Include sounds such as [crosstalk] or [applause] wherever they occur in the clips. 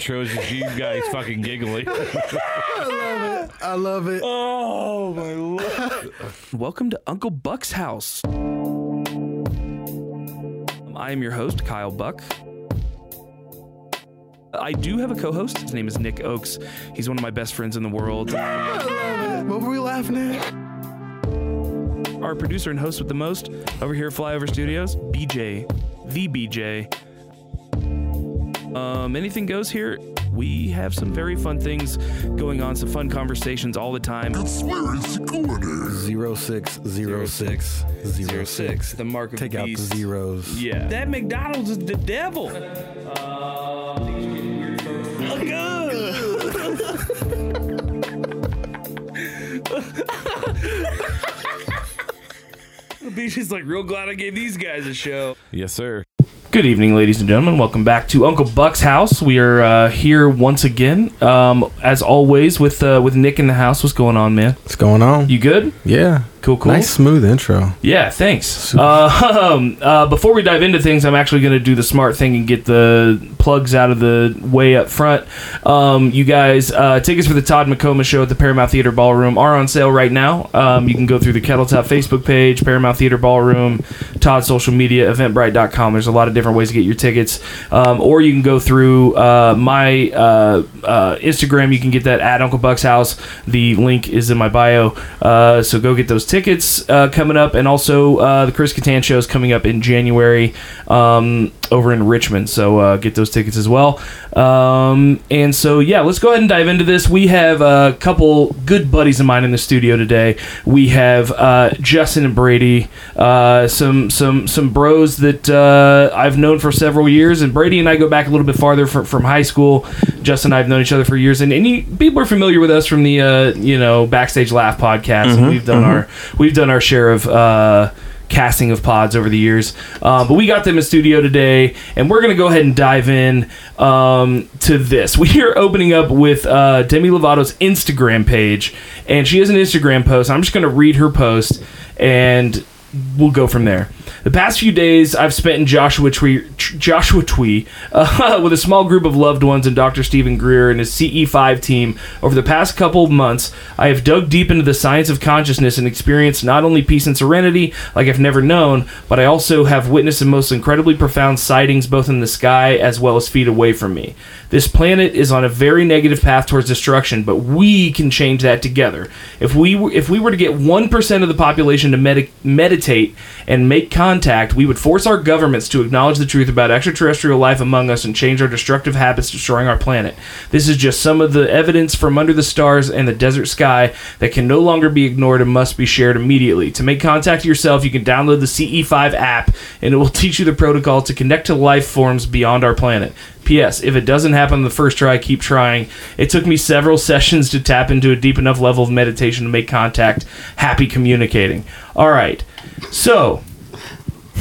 intro is just you guys [laughs] fucking giggling. I love it. I love it. Oh my lord. Welcome to Uncle Buck's house. I am your host, Kyle Buck. I do have a co host. His name is Nick Oakes. He's one of my best friends in the world. What were we laughing at? Our producer and host with the most over here at Flyover Studios, BJ, the BJ. Um, anything goes here. We have some very fun things going on, some fun conversations all the time. Zero six zero six zero six. the mark of Take the out the beast. zeros. Yeah. That McDonald's is the devil. She's [laughs] like, real glad I gave these guys a show. Yes, sir. Good evening, ladies and gentlemen. Welcome back to Uncle Buck's house. We are uh, here once again, um, as always, with uh, with Nick in the house. What's going on, man? What's going on? You good? yeah. Cool, cool. Nice smooth intro. Yeah, thanks. Uh, [laughs] um, uh, before we dive into things, I'm actually going to do the smart thing and get the plugs out of the way up front. Um, you guys, uh, tickets for the Todd McComas show at the Paramount Theater Ballroom are on sale right now. Um, you can go through the Kettle Top Facebook page, Paramount Theater Ballroom, Todd's social media, Eventbrite.com. There's a lot of different ways to get your tickets. Um, or you can go through uh, my uh, uh, Instagram. You can get that at Uncle Buck's house. The link is in my bio. Uh, so go get those tickets uh, coming up, and also uh, the Chris Kattan show is coming up in January. Um, over in Richmond. So uh, get those tickets as well. Um, and so yeah, let's go ahead and dive into this. We have a couple good buddies of mine in the studio today. We have uh, Justin and Brady, uh, some some some bros that uh, I've known for several years, and Brady and I go back a little bit farther from, from high school. Justin and I have known each other for years, and, and you, people are familiar with us from the uh, you know backstage laugh podcast. and we've done our we've done our share of. Casting of pods over the years. Um, but we got them in studio today, and we're going to go ahead and dive in um, to this. We are opening up with uh, Demi Lovato's Instagram page, and she has an Instagram post. I'm just going to read her post, and we'll go from there. The past few days I've spent in Joshua Tree, Joshua Tree, uh, [laughs] with a small group of loved ones and Dr. Steven Greer and his CE5 team. Over the past couple of months, I have dug deep into the science of consciousness and experienced not only peace and serenity like I've never known, but I also have witnessed the most incredibly profound sightings both in the sky as well as feet away from me. This planet is on a very negative path towards destruction, but we can change that together. If we if we were to get 1% of the population to medi- meditate and make contact, we would force our governments to acknowledge the truth about extraterrestrial life among us and change our destructive habits destroying our planet. This is just some of the evidence from under the stars and the desert sky that can no longer be ignored and must be shared immediately. To make contact yourself, you can download the CE5 app and it will [laughs] teach you the protocol to connect to life forms beyond our planet. P.S. If it doesn't happen the first try, keep trying. It took me several [laughs] sessions to tap into a deep enough level of meditation to make contact. Happy communicating. All right. So,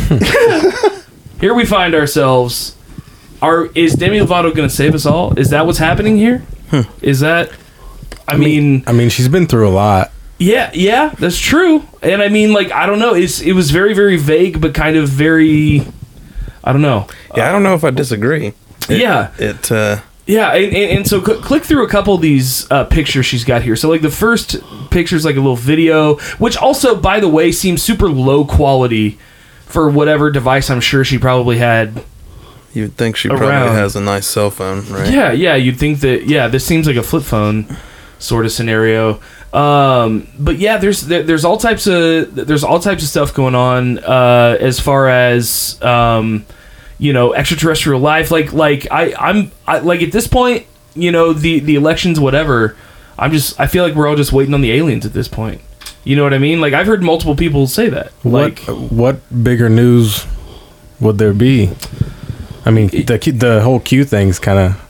[laughs] here we find ourselves. Are is Demi Lovato going to save us all? Is that what's happening here? Is that? I, mean, I mean, she's been through a lot. yeah, yeah, that's true. And I mean, like, I don't know. It's it was very, very vague, but kind of very. I don't know. Yeah, I don't know if I disagree. It- Yeah. It uh Yeah, and, and, and so cl- click through a couple of these uh, pictures she's got here. So like the first picture is like a little video, which also, by the way, seems super low quality for whatever device I'm sure she probably had. you'd think she Around. probably has a nice cell phone, right? Yeah, yeah, you'd think that. Yeah, this seems like a flip phone sort of scenario. Um, but yeah, there's there, there's all types of there's all types of stuff going on uh, as far as um, you know extraterrestrial life. Like like I I'm I, like at this point, you know the the elections whatever. I'm just I feel like we're all just waiting on the aliens at this point. You know what I mean? Like I've heard multiple people say that. Like what what bigger news would there be? I mean, the the whole Q thing's kind of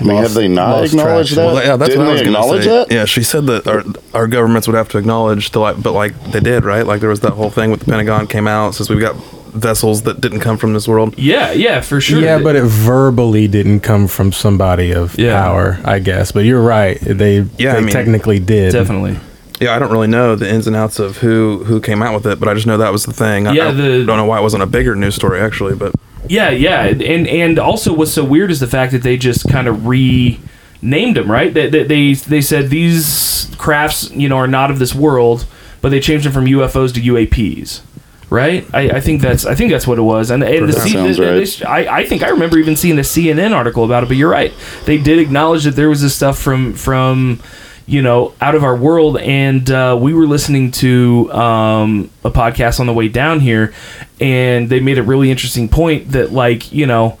I mean, have they not lost acknowledged traction. that? Well, yeah, that's Didn't what I was they gonna acknowledge say. that? Yeah, she said that our our governments would have to acknowledge the like, but like they did, right? Like there was that whole thing with the Pentagon came out says we've got vessels that didn't come from this world. yeah, yeah, for sure. yeah, but it verbally didn't come from somebody of Yeah. power, I guess. But you're right; they Yeah, they I mean, technically did. definitely. Yeah, I don't really know the ins and outs of who who came out with it, but I just know that was the thing. I- Yeah, I, the- don't know why it wasn't a bigger news story actually, but Yeah, yeah, and and also what's so weird is the fact that they just kind of renamed them, right? They, they they they said these crafts, you know, are not of this world, but they changed them from UFOs to UAPs, right? I, I think that's I think that's what it was, and, and the, C- the- right. I I think I remember even seeing a CNN article about it, but you're right, they did acknowledge that there was this stuff from from you know out of our world and uh, we were listening to um, a podcast on the way down here and they made a really interesting point that like you know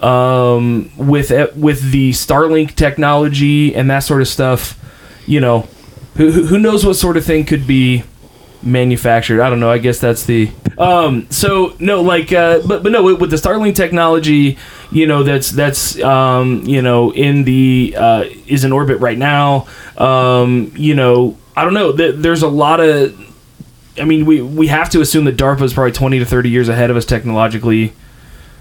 um, with with the starlink technology and that sort of stuff you know who who knows what sort of thing could be manufactured. I don't know. I guess that's the um so no like uh but but no with, with the starlink technology you know that's that's um you know in the uh is in orbit right now. Um you know i don't know. Th- there's a lot of i mean we we have to assume that darpa is probably 20 to 30 years ahead of us technologically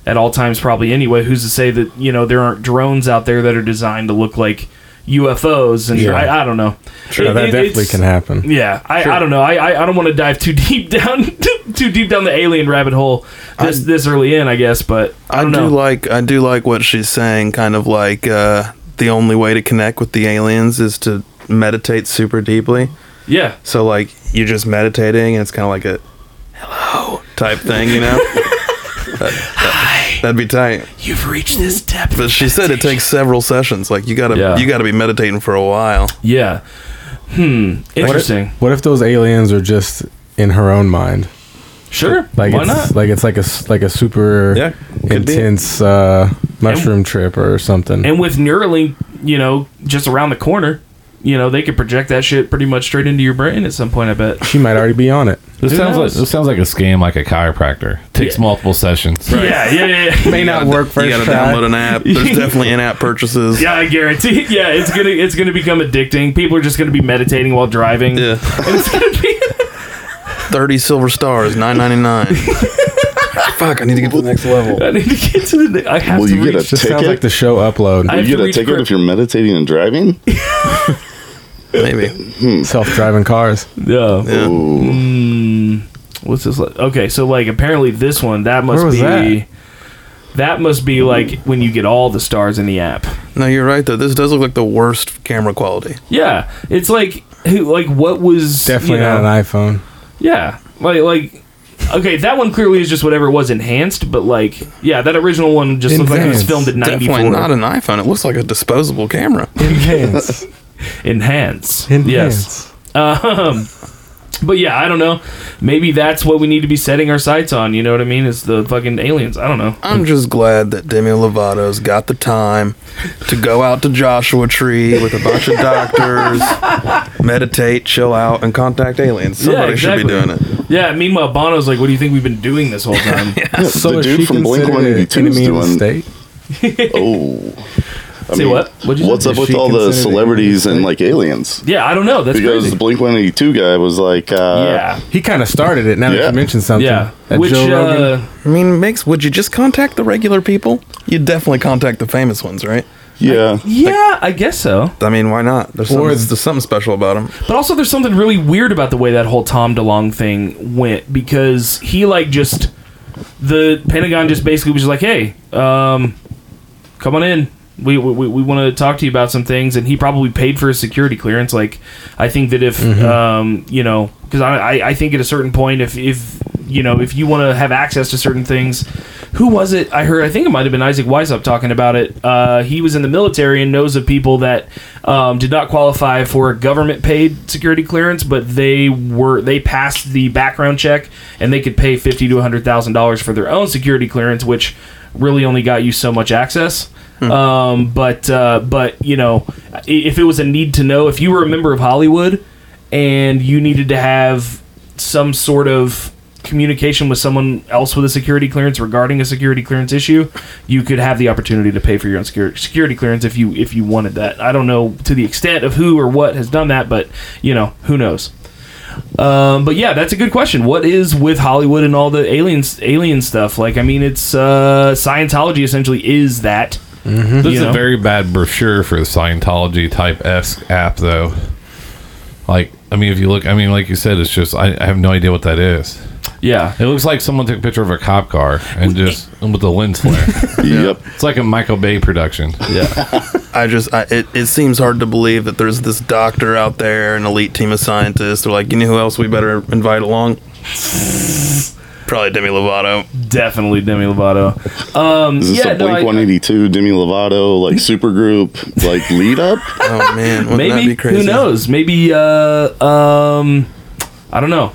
at all times probably anyway. Who's to say that you know there aren't drones out there that are designed to look like ufos and Yeah. I, I don't know Sure, It- that it- definitely can happen. yeah, I, I don't know. I, I, I don't want to dive too [laughs] deep down [laughs] too deep down the alien rabbit hole this this early in, I guess. But I I, do know. like I do like what she's saying. Kind of like uh, the only way to connect with the aliens is to meditate super deeply. yeah, So like you're just meditating, and it's kind of like a hello type thing, you know. [laughs] That, would be tight. you've reached this depth. But she said it takes several sessions. Like you gotta Yeah. you gotta be meditating for a while. Yeah. Hmm. Interesting. What if those aliens are just in her own mind? Sure. Like Why it's not? like it's like a s- like a super Yeah, could be. intense uh, mushroom trip or something. And with Neuralink, you know, just around the corner, you know, they could project that shit pretty much straight into your brain at some point. I bet. she might already be on it. This Who sounds knows? like this sounds like a scam, like a chiropractor. Takes Yeah. multiple sessions. Yeah, yeah, yeah, yeah. [laughs] May not work first You gotta try. download an app. There's [laughs] definitely in-app purchases. Yeah, I guarantee. [laughs] Yeah, it's gonna it's gonna become addicting. People are just gonna be meditating while driving. Yeah. And it's gonna be. Thirty silver stars, nine ninety nine. Fuck! I need to get to the next level. I need to get to the. I have Will to you get a reach. Just sounds ticket? like the show upload. I you get a ticket for- if you're meditating and driving? Maybe. Self-driving cars. Yeah. Yeah. Mm, what's this like? Okay, so like apparently this one that must be that? that? must be like when you get all the stars in the app. No, you're right though. This does look like the worst camera quality. Yeah, it's like like what was Definitely you know, not an iPhone. Yeah, like like okay, that one clearly is just whatever it was enhanced, but like yeah, that original one just looked like it was filmed at ninety Definitely not an iPhone. It looks like a disposable camera. Enhance. [laughs] Enhance. Enhance. Yes. Um, but yeah, I don't know. Maybe that's what we need to be setting our sights on. You know what I mean? Is the fucking aliens? I don't know. I'm just glad that Demi Lovato's got the time to go out to Joshua Tree with a bunch of doctors, [laughs] meditate, chill out, and contact aliens. Somebody should be doing it. Yeah. Meanwhile, Bono's like, "What do you think we've been doing this whole time?" [laughs] yeah, So the dude she from Blink considered an 182 is enemy of doing. state? [laughs] Oh. I Say what? What'd you say? what's up Is with she all the considered an celebrities and like aliens? yeah, I don't know. That's Because crazy. the Blink 182 guy was like, uh, yeah. He kind of started it. Now that Yeah. you mentioned something. Yeah. That Which Joe Rogan- uh, I mean, makes would you just contact the regular people? You'd definitely contact the famous ones, right? yeah. yeah, I guess so. I mean, why not? There's Or- something, there's something special about them. But also, there's something really weird about the way that whole Tom DeLonge thing went because he like just the Pentagon just basically was just like, "Hey, um, come on in. We we, we want to talk to you about some things." And he probably paid for his security clearance. Like, I think that if um, you know, because I, I I think at a certain point, if if you know, if you want to have access to certain things. Who was it? I heard. I think it might have been Isaac Weishaupt talking about it. Uh, he was in the military and knows of people that um, did not qualify for a government-paid security clearance, but they were they passed the background check and they could pay fifty to hundred thousand dollars for their own security clearance, which really only got you so much access. Um, but uh, but you know, if it was a need to know, if you were a member of Hollywood and you needed to have some sort of communication with someone else with a security clearance regarding a security clearance issue, you could have the opportunity to pay for your own security security clearance if you if you wanted that. I don't know to the extent of who or what has done that, but you know who knows. Um, but yeah, that's a good question. What is with Hollywood and all the aliens alien stuff? Like, I mean, it's uh, Scientology essentially is that. Mm-hmm. This is know? a very bad brochure for the Scientology type esque app, though. Like, I mean, if you look, I mean, like you said, it's just I, I have no idea what that is. Yeah. It looks like someone took a picture of a cop car and just with the lens flare. [laughs] Yep. It's like a Michael Bay production. Yeah. [laughs] I just, I, it, it seems hard to believe that there's this doctor out there, an elite team of scientists. They're like, you know who else we better invite along? Probably Demi Lovato. Definitely Demi Lovato. Um, Is this yeah, a no, Blink I- 182 Demi Lovato like [laughs] supergroup like lead up? Oh man, wouldn't that maybe be crazy? who knows? Maybe uh, um, I don't know.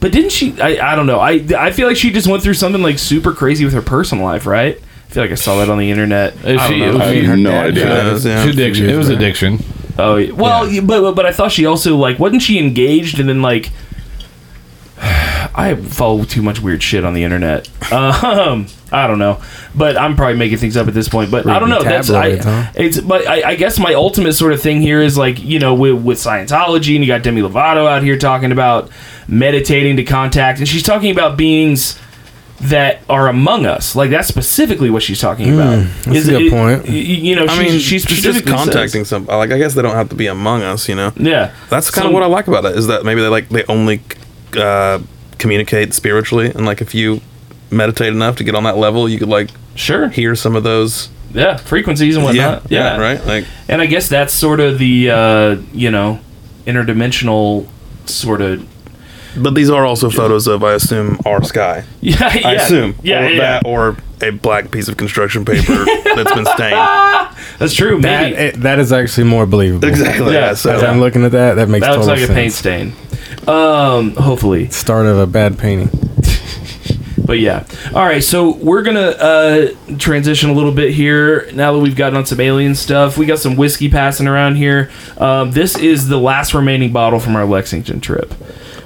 But didn't she? I, I don't know. I I feel like she just went through something like super crazy with her personal life, right? I feel like I saw that on the internet. If I she- don't know. I mean, have her no dad idea. does, yeah. It's addiction. It was addiction. Oh yeah. well, but, but but I thought she also like wasn't she engaged and then like I follow too much weird shit on the internet. [laughs] Um, I don't know, but I'm probably making things up at this point. But I don't know. That's I, huh? it's but I, I guess my ultimate sort of thing here is like you know with with Scientology and you got Demi Lovato out here talking about meditating to contact, and she's talking about beings that are among us. Like that's specifically what she's talking about. Hmm, that's a good point. y- y- You know, I she, mean, she she's just specifically says- contacting some. Like, I guess they don't have to be among us, you know. Yeah, That's kind So- of what I like about it is that maybe they like they only uh, communicate spiritually, and like if you meditate enough to get on that level, you could like Sure. hear some of those. Yeah, frequencies and whatnot. Yeah, right. Like And I guess that's sort of the uh, you know interdimensional sort of But these are also photos of, I assume, our sky. [laughs] yeah. yeah I assume. Yeah, or yeah. that or a black piece of construction paper that's been stained. [laughs] That's true. That Maybe that is actually more believable. exactly. Yeah. Yeah. so As I'm looking at that, that makes that looks total like a paint stain. Um, hopefully, Start of a bad painting. but yeah. All right, so we're gonna uh, transition a little bit here. Now that we've gotten on some alien stuff, we got some whiskey passing around here. Um, this is the last remaining bottle from our Lexington trip.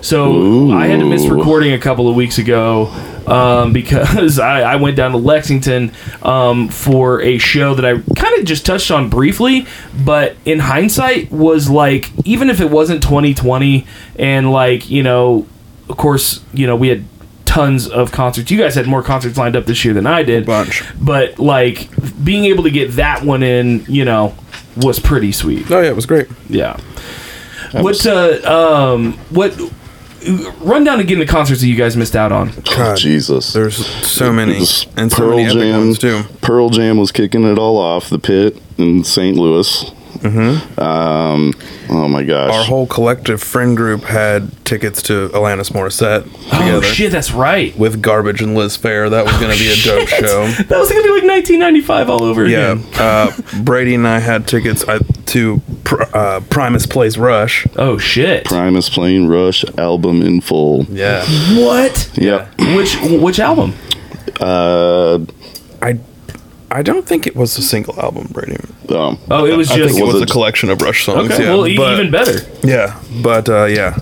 So I had to miss recording a couple of weeks ago um, [laughs] because I, I went down to Lexington um, for a show that I kind of just touched on briefly, but in hindsight was like even if it wasn't 2020 and like you know, of course you know we had tons of concerts. You guys had more concerts lined up this year than I did, bunch. but like being able to get that one in, you know, was pretty sweet. Oh yeah, it was great. Yeah. What uh um what run down again the concerts that you guys missed out on. Oh, God, Jesus. There's so many This and so Pearl many Jam. ones too. Pearl Jam was kicking it all off. The Pit in St. Louis. Mm-hmm. Um, oh my gosh. Our whole collective friend group had tickets to Alanis Morissette together Oh shit, that's right. with Garbage and Liz Phair. That was going to be a [laughs] dope show. That was gonna be like 1995 all over Yeah, again. uh, [laughs] Brady and I had tickets uh, to uh, Primus Plays Rush. Oh shit. Primus playing Rush album in full. Yeah, What? Yep. Which which album? Uh, I I don't think it was a single album, Brady. um, Oh, it was I just think it was, Was a it- collection of Rush songs. okay. yeah, well, e- but, even better. yeah, but uh, yeah,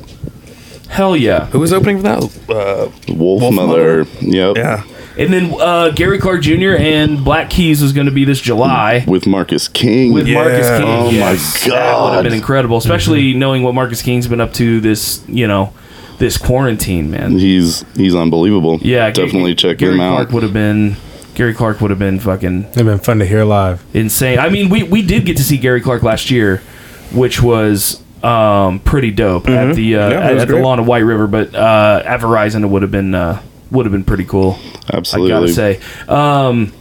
Hell yeah. who was opening for that? Uh, Wolf, Wolfmother. Mother? Yep. yeah, And then uh, Gary Clark Jr. and Black Keys was going to be this July. With Marcus King. with Yeah. Marcus King. Oh my Yes, That would have God. been incredible, especially knowing what Marcus King's been up to this, you know, this quarantine, man. he's he's unbelievable. Yeah, definitely G- check Gary him out. Clark would have been. Gary Clark would have been fucking It'd been fun to hear live. insane. I mean, we we did get to see Gary Clark last year, which was um, pretty dope at the uh, Mm-hmm. Yeah, it at, was at the great. lawn of White River. But uh, at Verizon, it would have been uh, would have been pretty cool. Absolutely. I gotta say. Um,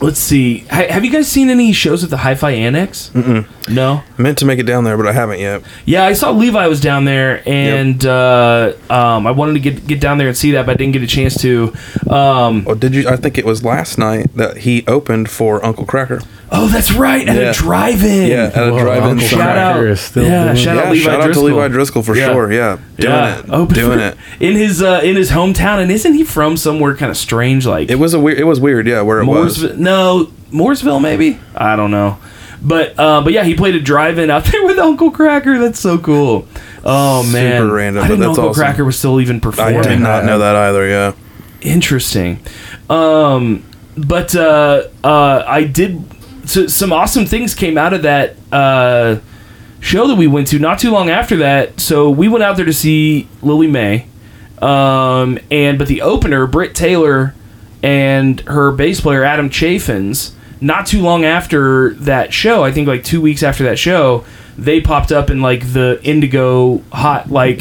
let's see. Ha- have you guys seen any shows at the Hi-Fi Annex? Mm-mm. No. meant to make it down there, but I haven't yet. Yeah, I saw Levi was down there, and uh, um, I wanted to get get down there and see that, but I didn't get a chance to. Um, Oh, did you? I think it was last night that he opened for Uncle Kracker. oh, that's right, at Yeah. a drive-in. Yeah, at a Whoa, drive-in. Uncle Shout Kracker out, is still yeah, doing shout yeah, out Levi shout out Driscoll. to Levi Driscoll for Yeah. sure. Yeah, doing yeah. it, Oh, doing for- it. in his uh, in his hometown, and isn't he from somewhere kind of strange, like It was a weird. It was weird. Yeah, where it was. Mooresville? No, Mooresville, maybe. I don't know. But uh, but yeah, he played a drive-in out [laughs] there with Uncle Kracker. That's so cool. Oh man, Super random, I didn't but know Uncle awesome. Kracker was still even performing. I did not know that either. Yeah. Interesting. Um, but uh, uh, I did. So, some awesome things came out of that uh, show that we went to not too long after that. So we went out there to see Lillie Mae, um, and but the opener, Britt Taylor, and her bass player Adam Chaffins. Not too long after that show, I think like two weeks after that show, they popped up in like the Indigo hot like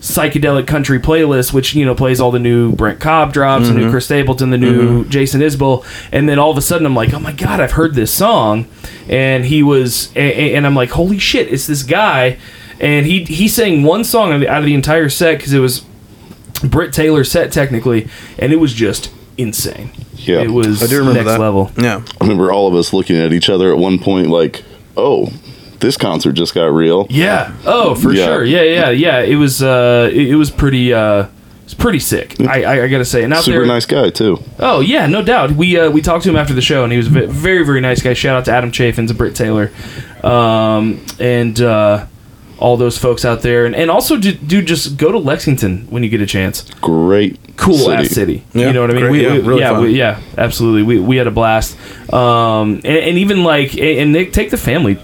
psychedelic country playlist, which you know plays all the new Brent Cobb drops, the new mm-hmm. Chris Stapleton, the new mm-hmm. Jason Isbell, and then all of a sudden I'm like, oh my god, I've heard this song, and he was, and I'm like, holy shit, it's this guy, and he he sang one song out of the entire set because it was Britt Taylor's set technically, and it was just insane. Yeah. it was I do remember next that. level. Yeah. I remember all of us looking at each other at one point, like, "Oh, this concert just got real." Yeah. Oh, for Yeah. sure. Yeah, yeah, yeah. It was uh it, it was pretty uh it's pretty sick. I, I I gotta say. And out Super there, nice guy too. Oh yeah, no doubt. We uh, we talked to him after the show, and he was a very very nice guy. Shout out to Adam Chaffins and Britt Taylor, um, and uh, all those folks out there. And, and also, do, do just go to Lexington when you get a chance. Great, Cool city. ass city. Yeah, you know what I mean? great, we, yeah, we- really yeah, fun. we- yeah, absolutely. We, we had a blast. Um, and, and even like, and Nick, take the family.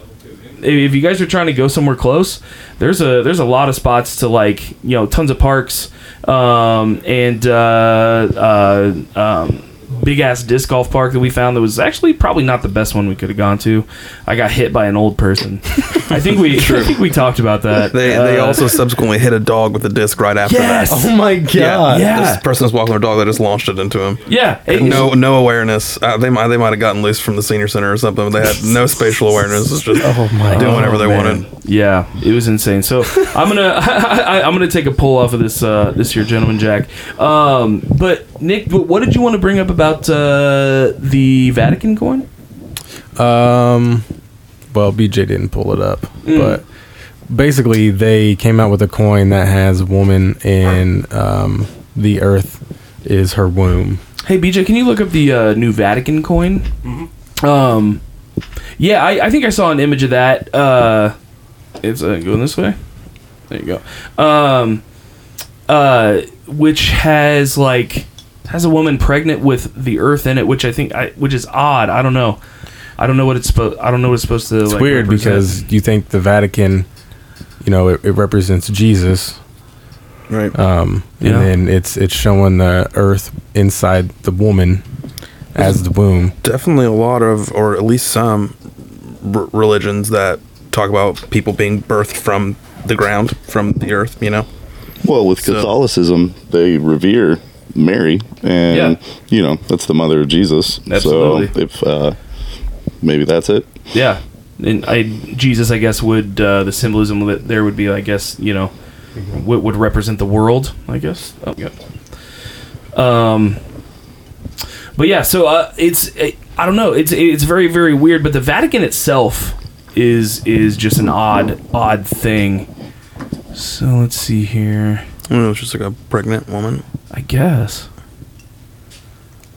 If you guys are trying to go somewhere close, there's a there's a lot of spots to like, you know, tons of parks, um, and uh, uh, um, big ass disc golf park that we found that was actually probably not the best one we could have gone to. I got hit by an old person. [laughs] I think we I think we talked about that. They they Uh, also subsequently hit a dog with a disc right after Yes! that. Oh my god. Yeah, Yeah. This person was walking their dog. They just launched it into him. yeah, it- No, no awareness. Uh, they might, they might have gotten loose from the senior center or something. But They had no spatial awareness. It's just [laughs] Oh my doing whatever they man. wanted. Yeah, it was insane. So I'm gonna [laughs] I, I'm gonna take a pull off of this uh, this here gentleman Jack. Um, but Nick, what did you want to bring up about uh, the Vatican coin? Um, well, BJ didn't pull it up, Mm. but basically they came out with a coin that has a woman and um, the Earth is her womb. Hey BJ, can you look up the uh, new Vatican coin? Um, yeah, I, I think I saw an image of that. Uh, it's uh, going this way. There you go. Um, uh, which has like has a woman pregnant with the Earth in it, which I think I, which is odd. I don't know. I don't know what it's supposed. I don't know what it's supposed to. It's like, weird represent. because you think the Vatican, you know, it, it represents Jesus, Right. um, Yeah. and then it's it's showing the Earth inside the woman as the womb. Definitely a lot of, or at least some, r- religions that talk about people being birthed from the ground, from the earth. You know. Well, with So- Catholicism, they revere Mary, and Yeah. you know that's the mother of Jesus. Absolutely. So if uh, maybe that's it. Yeah, and I Jesus, I guess would uh, the symbolism that there would be, I guess you know, what would represent the world, I guess. Oh, yeah. Um, but yeah, so uh, it's it, I don't know, it's it's very very weird, but the Vatican itself is is just an odd odd thing. So let's see here. I don't know, it's just like a pregnant woman. I guess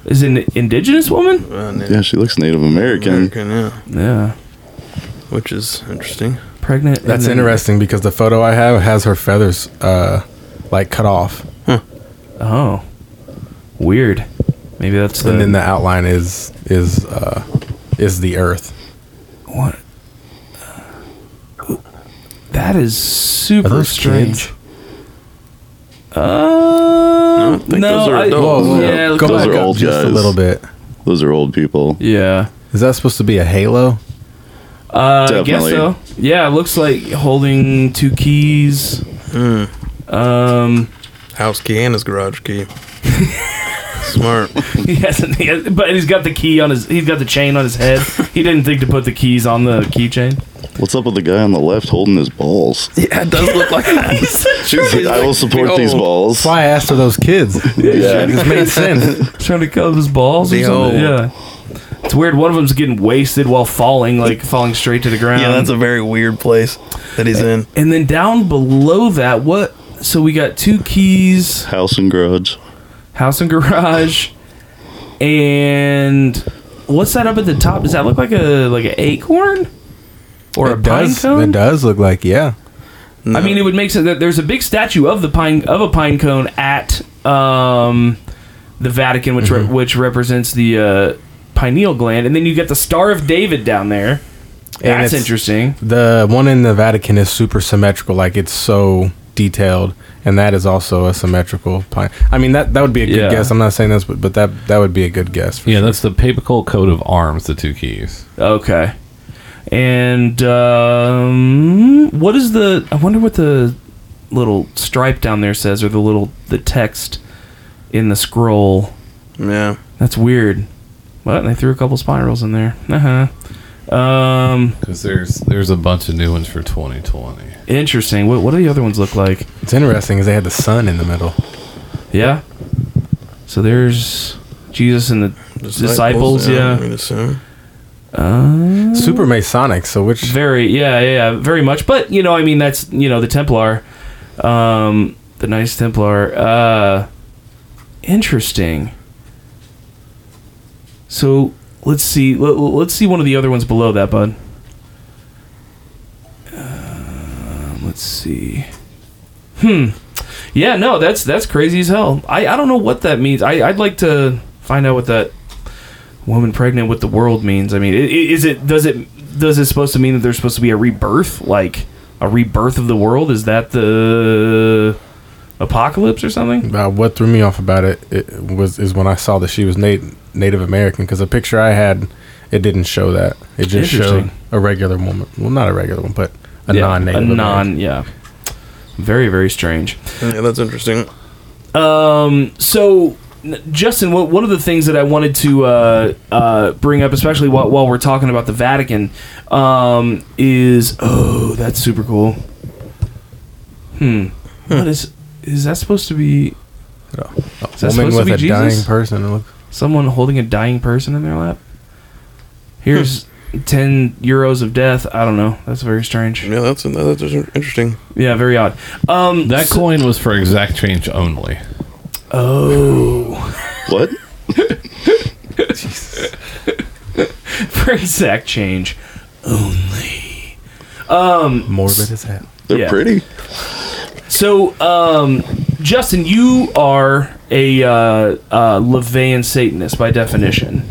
is it an indigenous woman? Uh, Yeah, she looks Native American. American, yeah. Yeah, Which is interesting. pregnant. and That's then- interesting because the photo I have has her feathers uh, like cut off, Oh, weird. Maybe that's the. and then the outline is is uh, is the Earth. What? That is super those strange. kids? Uh, I think no, those are I, adults. Whoa, whoa. yeah, Go go Those back are up old just a little bit. Those are old people. yeah. Is that supposed to be a halo? Uh, I guess Definitely. so. Yeah, it looks like holding two keys. Um, House key and his garage key. [laughs] Smart. [laughs] he hasn't, he has, but he's got the key on his. He's got the chain on his head. he didn't think to put the keys on the keychain. What's up with the guy on the left holding his balls? [laughs] Yeah, it does look like that. [laughs] He's like, I will support these balls. That's why I asked for those kids. Yeah. It just made sense. trying to cut his balls or something. Behold. Yeah. It's weird. One of them's getting wasted while falling, like falling straight to the ground. yeah, that's a very weird place that he's in. And then down below that, what? So we got two keys, House and garage. House and garage, and what's that up at the top? Does that look like a like an acorn or a it pine cone? It does look like yeah. I mean, it would make sense that there's a big statue of the pine of a pine cone at um, the Vatican, which Mm-hmm. re- which represents the uh, pineal gland, and then you get the Star of David down there. And That's interesting. The one in the Vatican is super symmetrical. Like it's so detailed, and that is also a symmetrical pine. I mean that that would be a good Yeah. guess. I'm not saying this, but, but that that would be a good guess. For Yeah, sure. that's the papal coat of arms, the two keys. Okay. And um, what is the? I wonder what the little stripe down there says, or the little the text in the scroll. Yeah. That's weird. What? They threw a couple spirals in there. Uh huh. Um, Because there's there's a bunch of new ones for 2020. interesting. What what do the other ones look like? It's interesting because they had the sun in the middle. Yeah. So there's Jesus and the disciples. I yeah. mean, assume. Uh, Super Masonic. So which very. Yeah. Yeah. Yeah. Very much. But you know, I mean, that's you know the Templar, um, the nice Templar. Uh, interesting. So let's see. Let, let's see one of the other ones below that, bud. Uh, let's see. Hmm. Yeah, no, that's that's crazy as hell. I, I don't know what that means. I I'd like to find out what that woman pregnant with the world means. I mean, is it does it does it supposed to mean that there's supposed to be a rebirth, like a rebirth of the world? Is that the apocalypse or something? uh, what threw me off about it, it was is when I saw that she was Nat- Native American because the picture I had it didn't show that. It just showed a regular woman. Well, not a regular one, but a Yeah, non-native. a American. non, yeah. Very very strange. Yeah, that's interesting. Um, so Justin, one of the things that I wanted to uh, uh, bring up, especially while, while we're talking about the Vatican, um, is oh, that's super cool. Hmm. What is is that supposed to be? A Is that woman supposed to with be a Jesus? dying person. Look- Someone holding a dying person in their lap. Here's ten euros of death. I don't know. That's very strange. Yeah, that's that's interesting. Yeah, very odd. Um, That so- coin was for exact change only. oh. What? [laughs] for exact change only. Um, morbid as hell. They're Yeah. pretty. So, um, Justin, you are a uh, uh, LaVeyan Satanist by definition.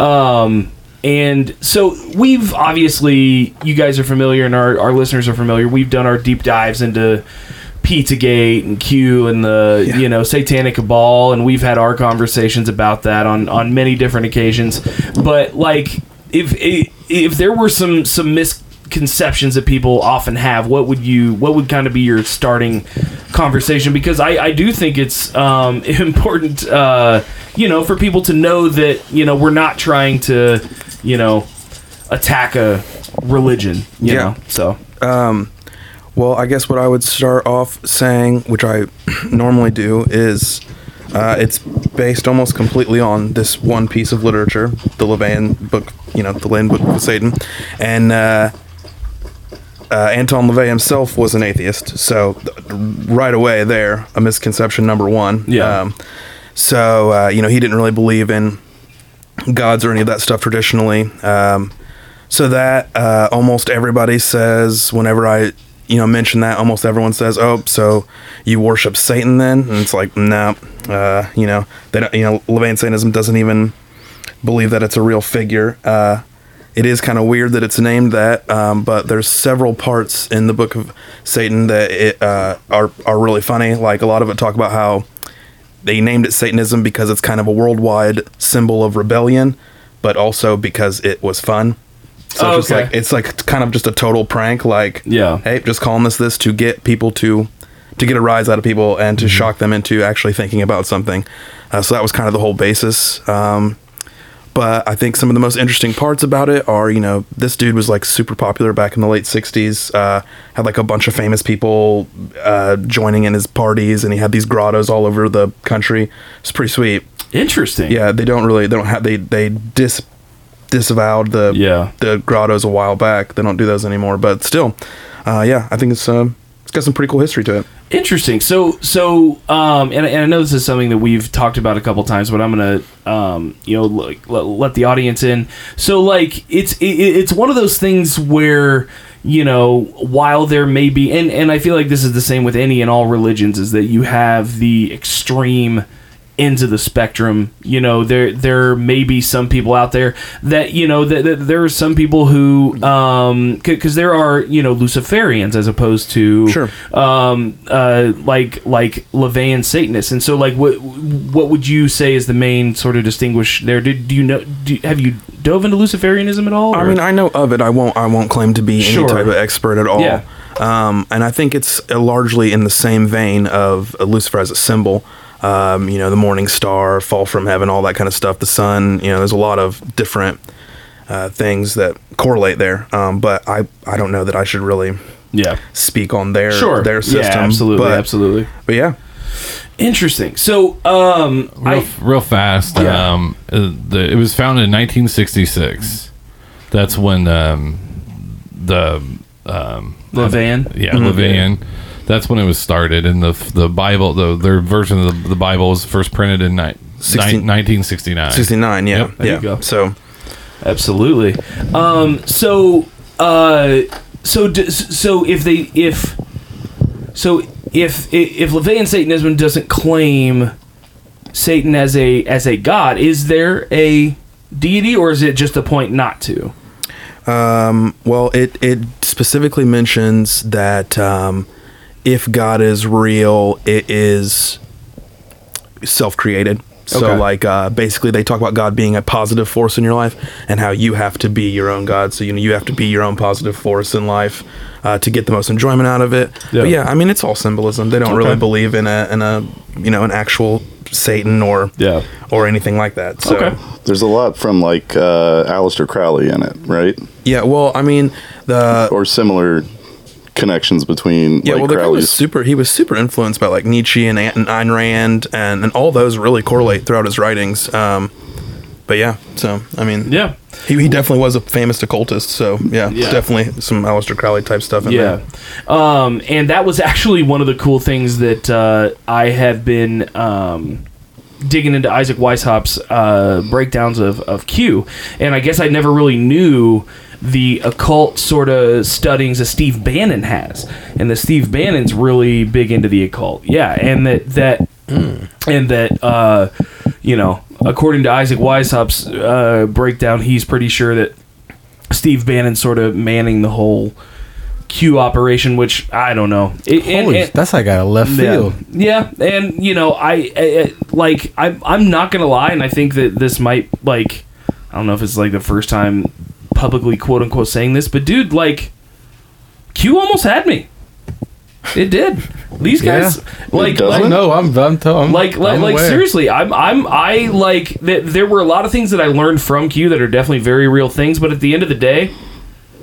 Um, and so we've obviously, you guys are familiar, and our, our listeners are familiar. We've done our deep dives into Pizzagate and Q and the you know Satanic Cabal, and we've had our conversations about that on on many different occasions. But like, if if there were some some misconceptions that people often have, what would you what would kind of be your starting conversation? Because I I do think it's um, [laughs] important, uh, you know, for people to know that you know we're not trying to you know attack a religion, you Yeah. know. So Um, well, I guess what I would start off saying, which I [clears throat] normally do, is uh, it's based almost completely on this one piece of literature, the LaVeyan book, you know, the LaVeyan book of Satan, and uh, uh, Anton LaVey himself was an atheist. So right away there, a misconception number one. Yeah. Um, so uh, you know, he didn't really believe in gods or any of that stuff traditionally. Um, so that uh, almost everybody says whenever I you know mention that, almost everyone says, "Oh, so you worship Satan then?" And it's like, no, uh, you know, they don't, you know, LaVeyan Satanism doesn't even believe that it's a real figure. Uh, it is kind of weird that it's named that, um, but there's several parts in the Book of Satan that it, uh, are are really funny. Like a lot of it talk about how they named it Satanism because it's kind of a worldwide symbol of rebellion, but also because it was fun. So Oh, it's okay. like it's like kind of just a total prank. Like, Yeah. hey, just calling this this to get people to to get a rise out of people and to shock them into actually thinking about something. Uh, so that was kind of the whole basis. Um, but I think some of the most interesting parts about it are, you know, this dude was like super popular back in the late '60s. Uh, had like a bunch of famous people uh, joining in his parties, and he had these grottos all over the country. It's pretty sweet. interesting. Yeah, they don't really, they don't have, they they dis disavowed the Yeah. the grottos a while back. They don't do those anymore. But still, uh, yeah, I think it's uh, it's got some pretty cool history to it. Interesting. So, so, um, and, and I know this is something that we've talked about a couple times, but I'm gonna, um, you know, like, let, let the audience in. So, like, it's it, it's one of those things where you know, while there may be, and and I feel like this is the same with any and all religions, is that you have the extreme ends of the spectrum. You know, there there may be some people out there that you know that, that there are some people who um because there are you know Luciferians as opposed to Sure. um uh like like LaVeyan Satanists, and so like what what would you say is the main sort of distinguish there? Did do you know? Do, have you dove into Luciferianism at all? I mean, I know of it. I won't. I won't claim to be Sure. any type of expert at all. Yeah. Um, and I think it's uh, largely in the same vein of uh, Lucifer as a symbol. Um, you know, the morning star, fall from heaven, all that kind of stuff. The sun. You know, there's a lot of different uh, things that correlate there. Um, but I, I don't know that I should really Yeah. speak on their Sure. their system. Yeah, absolutely. But, absolutely. But yeah, Interesting. So, um, real, I, real fast. Yeah. Um, uh, the, it was founded in 1966. That's when um, the um, Levan. yeah LaVeyan. That's when it was started, and the the Bible, the their version of the, the Bible was first printed in ni- Sixteen- 1969. 69. Yeah, Yep, there yeah. you go. So Absolutely. Um, so, uh, so, d- so if they, if, so if if LaVeyan Satanism doesn't claim Satan as a as a god, is there a deity, or is it just a point not to? Um, well, it it specifically mentions that um, if God is real, it is self-created. So, Okay. like, uh, basically, they talk about God being a positive force in your life, and how you have to be your own God. So, you know, you have to be your own positive force in life uh, to get the most enjoyment out of it. Yeah. But yeah, I mean, it's all symbolism. They don't Okay. really believe in a in a you know an actual Satan or Yeah. or anything like that. So, Okay. There's a lot from like uh, Aleister Crowley in it, right? yeah, well, I mean, the Or similar connections between Yeah, like well, the guy was super. He was super influenced by like Nietzsche and, and Ayn Rand, and, and all those really correlate throughout his writings. Um, but yeah, so I mean, Yeah. he, he definitely was a famous occultist. So yeah, Yeah. definitely some Aleister Crowley type stuff in Yeah. there. Um, and that was actually one of the cool things that uh, I have been um, digging into Isaac Weishaupt uh, breakdowns of, of Q. And I guess I never really knew the occult sort of studyings that Steve Bannon has. And that Steve Bannon's really big into the occult. Yeah. And that, that, and that, uh, you know, according to Isaac Weishaupt's uh, breakdown, he's pretty sure that Steve Bannon sort of manning the whole Q operation, which I don't know. It, and- Holy, and- that's like out of left field. yeah, yeah, and you know, I, I I- like I'm I'm not gonna lie, and I think that this might like I don't know if it's like the first time publicly quote unquote saying this, but dude, like Q almost had me. It did. These guys, like, like Oh, no, I'm, I'm, t- I'm like like, I'm like aware. seriously i'm i'm i like th- there were a lot of things that i learned from q that are definitely very real things but at the end of the day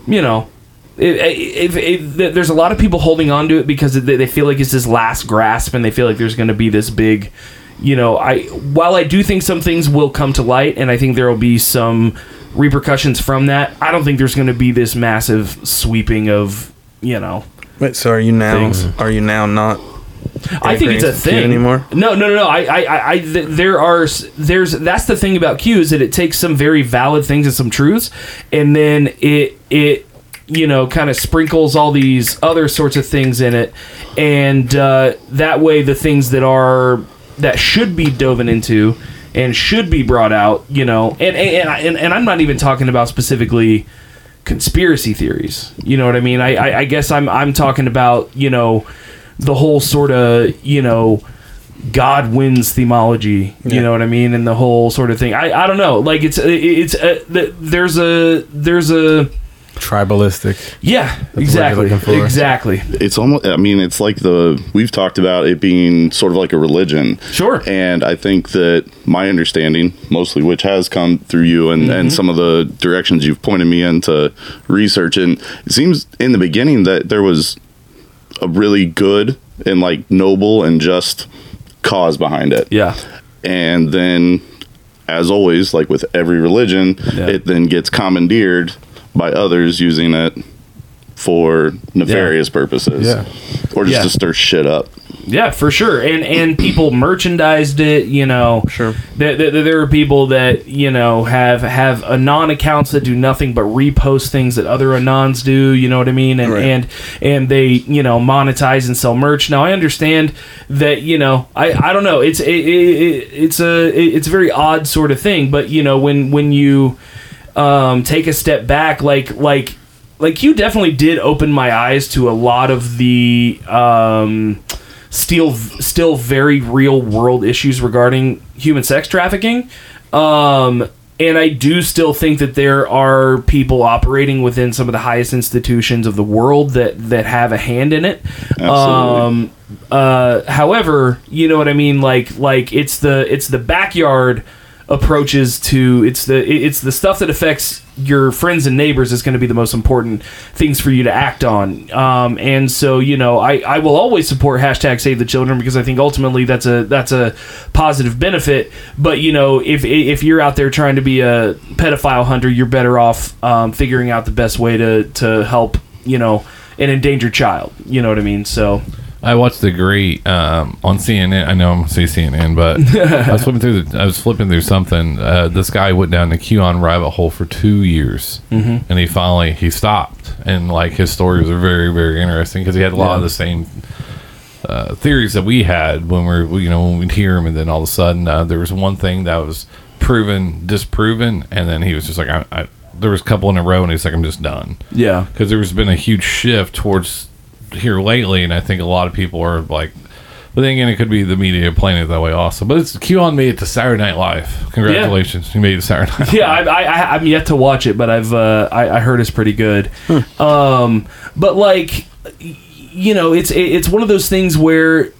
you know it, it, it, it, there's a lot of people holding on to it because they, they feel like it's this last grasp and they feel like there's going to be this big you know i while i do think some things will come to light and i think there will be some repercussions from that i don't think there's going to be this massive sweeping of you know Wait, so are you now? Things. Are you now not? I think it's a thing anymore? No, no, no, no. I, I, I, th- there are, there's, that's the thing about Q is that it takes some very valid things and some truths, and then it, it, you know, kind of sprinkles all these other sorts of things in it, and uh, that way the things that are that should be dove into and should be brought out, you know, and and and, and, I'm not even talking about specifically conspiracy theories. You know what I mean? I, I, I guess I'm I'm talking about you know the whole sort of you know God wins themology. You Yeah. know what I mean? And the whole sort of thing. I, I don't know. Like it's it's uh, th- there's a there's a tribalistic. yeah what you're exactly exactly it's almost i mean it's like the we've talked about it being sort of like a religion Sure. and i think that my understanding mostly which has come through you and, Mm-hmm. and some of the directions you've pointed me into research and it seems in the beginning that there was a really good and like noble and just cause behind it yeah and then as always like with every religion Yeah. it then gets commandeered by others using it for nefarious purposes Yeah. or just Yeah. to stir shit up Yeah, for sure. And and people merchandised it. You know, Sure. There, there, there are people that you know have have anon accounts that do nothing but repost things that other anons do. You know what I mean? And Right. and and they you know monetize and sell merch. Now I understand that you know I, I don't know. It's it, it, it's a it's a very odd sort of thing. But you know when when you um, take a step back, like like like you definitely did open my eyes to a lot of the um, still still very real world issues regarding human sex trafficking. Um, and I do still think that there are people operating within some of the highest institutions of the world that that have a hand in it. Absolutely. Um, uh, however, you know what I mean. Like like it's the it's the backyard approaches to it's the it's the stuff that affects your friends and neighbors is going to be the most important things for you to act on. Um, and so you know I, I will always support hashtag save the children because i think ultimately that's a that's a positive benefit. But you know if if you're out there trying to be a pedophile hunter you're better off um, figuring out the best way to to help you know an endangered child. You know what i mean? So I watched the great um, on CNN. I know I'm gonna say CNN, but [laughs] I was flipping through. The, I was flipping through something. Uh, this guy went down the QAnon rabbit hole for two years, mm-hmm. and he finally he stopped. And like his stories are very very interesting because he had a lot of the same uh, theories that we had when we are you know when we'd hear him, and then all of a sudden uh, there was one thing that was proven disproven, and then he was just like I. I there was a couple in a row, and he's like, "I'm just done." yeah because there's been a huge shift towards here lately, and I think a lot of people are like. But then again, it could be the media playing it that way also. But it's QAnon made it to Saturday Night Live. Congratulations, you made it to Saturday Night. yeah, I, I, I, I'm yet to watch it, but I've uh, I, I heard it's pretty good. Um, but like, you know, it's it- it's one of those things where,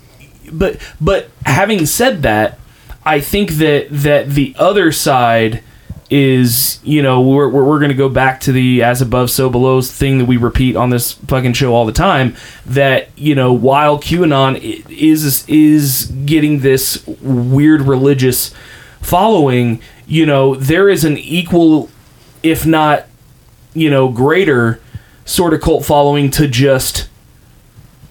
but but having said that, I think that that the other side is you know we're we're, we're going to go back to the as above so below thing that we repeat on this fucking show all the time that you know while QAnon is is getting this weird religious following you know there is an equal if not you know greater sort of cult following to just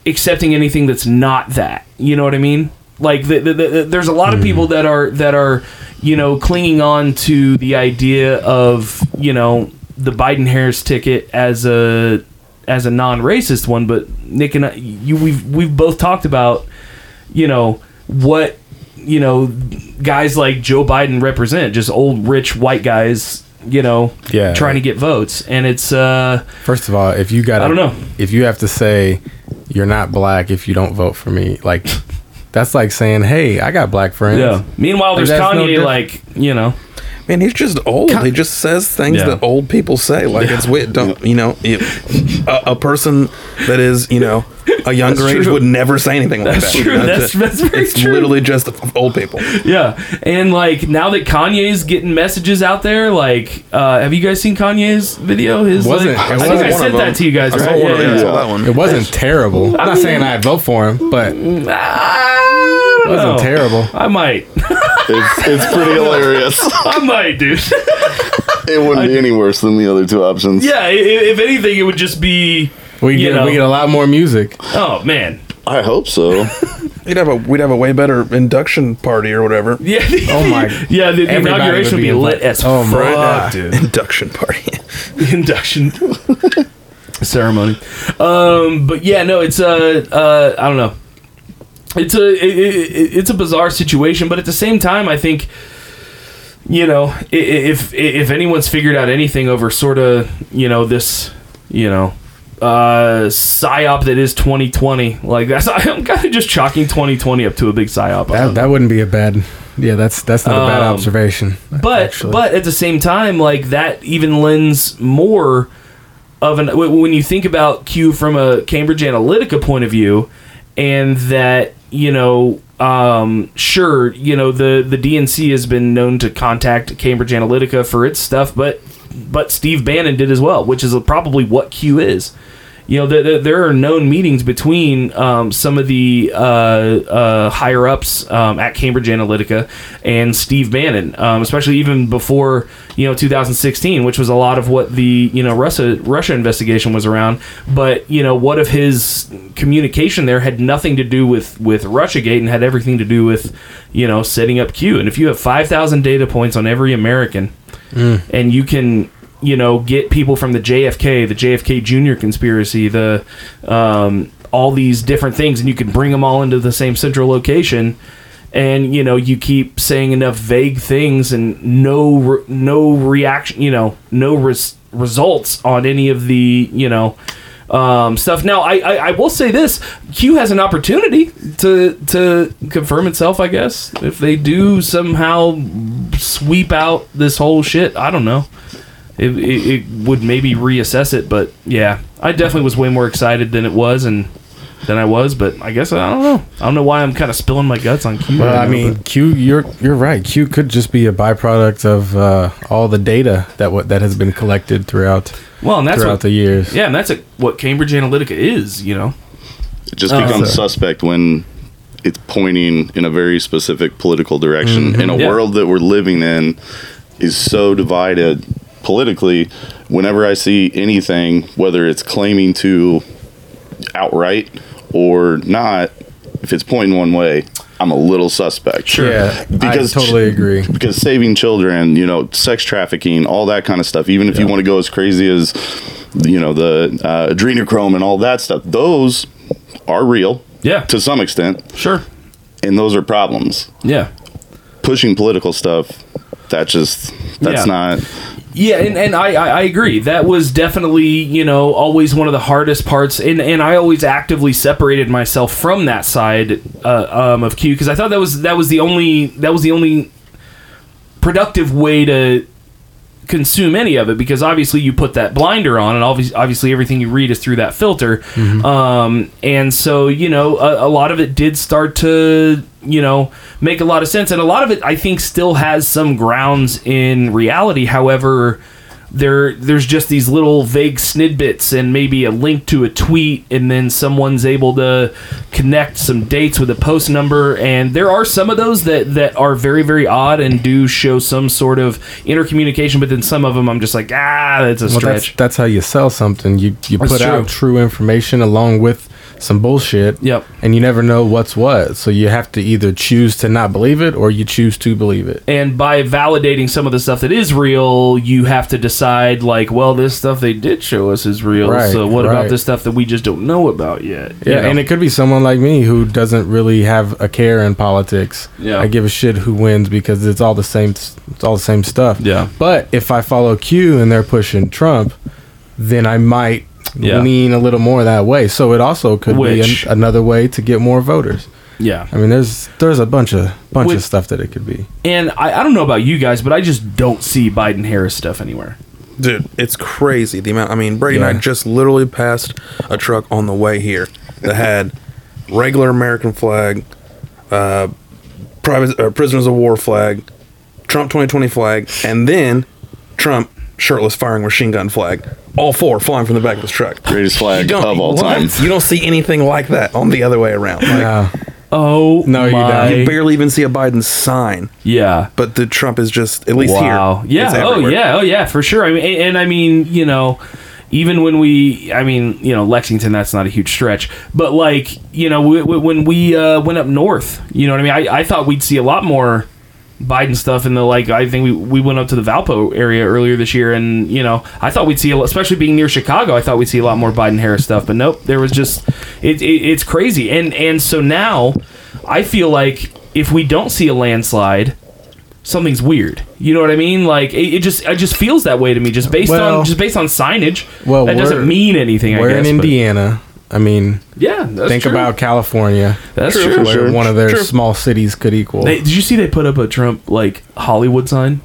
accepting anything that's not that. You know what I mean? Like the, the, the, there's a lot of mm-hmm. people that are that are you know clinging on to the idea of you know the Biden Harris ticket as a as a non-racist one, but Nick and I, you we've we've both talked about you know what you know guys like Joe Biden represent, just old rich white guys, you know, Yeah. trying to get votes, and it's uh First of all, if you got, I don't know. If you have to say you're not black if you don't vote for me, like that's like saying, "Hey, I got black friends." yeah. Meanwhile, Like, there's that's no Kanye, diff- like you know. Man, he's just old. he just says things Yeah. that old people say. Like it's wit. Don't you know? It, a, a person that is you know a younger That's age true. would never say anything like That's that. true. You know, That's- it's- that's very it's true. literally just old people. Yeah, and like now that Kanye's getting messages out there, like, uh, have you guys seen Kanye's video? His Wasn't- like, it I think wasn't I one sent of that to you guys, I right? saw one of Yeah, them. I yeah. saw that one. It wasn't terrible. I'm not saying I'd vote for him, but it I don't wasn't know. terrible. I might, It's, it's pretty [laughs] hilarious. I might, dude. It wouldn't be any worse than the other two options. yeah, i- i- if anything, it would just be. We You get know. we get a lot more music. Oh man, I hope so. [laughs] We'd have a we'd have a way better induction party or whatever. [laughs] yeah. Oh my! Yeah, the, the Everybody inauguration would would be, be lit invi- as Oh my fuck, God. dude. Induction party. the induction ceremony. Um, but yeah, no, it's uh, uh, I don't know. It's a it, it, it's a bizarre situation, but at the same time, I think you know if if anyone's figured out anything over sort of you know this you know uh psyop that is 2020 like that's [laughs] i'm kind of just chalking 2020 up to a big psyop That that wouldn't be a bad. Yeah, that's that's not a bad Um, observation. but actually. but at the same time like that even lends more of an when you think about q from a cambridge analytica point of view and that you know um, sure you know the the dnc has been known to contact cambridge analytica for its stuff but but steve bannon did as well which is probably what q is you know, the, the, there are known meetings between um, some of the uh, uh, higher ups um, at Cambridge Analytica and Steve Bannon, um, especially even before you know 2016, which was a lot of what the you know Russia Russia investigation was around. But you know, what if his communication there had nothing to do with with RussiaGate and had everything to do with you know setting up Q? And if you have 5,000 data points on every American, and you can you know get people from the JFK, the JFK Junior conspiracy, the um, all these different things, and you can bring them all into the same central location. And you know you keep saying enough vague things and no re- no reaction, you know, no res- results on any of the you know um, stuff. Now, I, I I will say this: Q has an opportunity to to confirm itself. I guess if they do somehow sweep out this whole shit. I don't know. It, it, it would maybe reassess it, but yeah, I definitely was way more excited than it was and than I was. But I guess I don't know. I don't know why I'm kind of spilling my guts on Q. Well, right I now, mean, but- Q, you're you're right. Q could just be a byproduct of uh, all the data that what that has been collected throughout well, and that's throughout what, the years. yeah, and that's a, what Cambridge Analytica is. You know, It just Oh. becomes So- suspect when it's pointing in a very specific political direction. In a Yeah. world that we're living in is so divided politically, whenever I see anything, whether it's claiming to outright or not, if it's pointing one way, I'm a little suspect. Sure. Yeah, Because I totally agree. because saving children, you know, sex trafficking, all that kind of stuff. Even if you want to go as crazy as, you know, the uh, adrenochrome and all that stuff, those are real yeah, to some extent, sure, and those are problems. yeah. Pushing political stuff, that just that's Yeah. not. Yeah, and, and I, I, I agree. That was definitely, you know, always one of the hardest parts. And, and I always actively separated myself from that side uh, um, of Q because I thought that was that was the only that was the only productive way to consume any of it because obviously you put that blinder on and obviously, obviously everything you read is through that filter. Um, and so you know a, a lot of it did start to you know make a lot of sense. And a lot of it i think still has some grounds in reality. However there there's just these little vague snidbits and maybe a link to a tweet and then someone's able to connect some dates with a post number and there are some of those that that are very very odd and do show some sort of intercommunication but then some of them i'm just like ah that's a Well, that's, stretch that's how you sell something. You you That's put true. out true information along with some bullshit. Yep. And you never know what's what. So you have to either choose to not believe it or you choose to believe it. and by validating some of the stuff that is real you have to decide like well this stuff they did show us is real Right, so what about this stuff that we just don't know about yet You Yeah, know? and it could be someone like me who doesn't really have a care in politics. Yeah. I give a shit who wins because it's all the same. It's all the same stuff. Yeah. But if I follow Q and they're pushing Trump, then I might Yeah. lean a little more that way. So it also could Which- be an, another way to get more voters. yeah I mean, there's there's a bunch of bunch Which- of stuff that it could be. And I, I don't know about you guys, but I just don't see Biden Harris stuff anywhere. Dude, it's crazy the amount. I mean, Brady and I just literally passed a truck on the way here that had regular American flag, uh, private uh, prisoners of war flag, Trump 2020 flag, and then Trump shirtless firing machine gun flag. All four flying from the back of this truck. Greatest flag of all what? time. You don't see anything like that on the other way around. Like, Yeah. Oh No, you don't. my! you barely even see a Biden sign, yeah. but the Trump is just at least Wow. here. it's Yeah. Oh yeah. Oh yeah. For sure. I mean, and, and I mean, you know, even when we, I mean, you know, Lexington, that's not a huge stretch, but like, you know, we, we, when we uh, went up north, you know what I mean? I, I thought we'd see a lot more Biden stuff in the like. I think we, we went up to the Valpo area earlier this year, and you know, I thought we'd see, a, lot- especially being near Chicago, I thought we'd see a lot more Biden Harris stuff, but nope, there was just it, it it's crazy, and and so now I feel like if we don't see a landslide something's weird. You know what I mean? Like it, it just it just feels that way to me, just based Well- on just based on signage. Well, that doesn't mean anything. We're guess, in Indiana. I mean, Yeah, that's think true. about California, that's True, true. where sure. one of their True. small cities could equal. They, did you see they put up a Trump like Hollywood sign?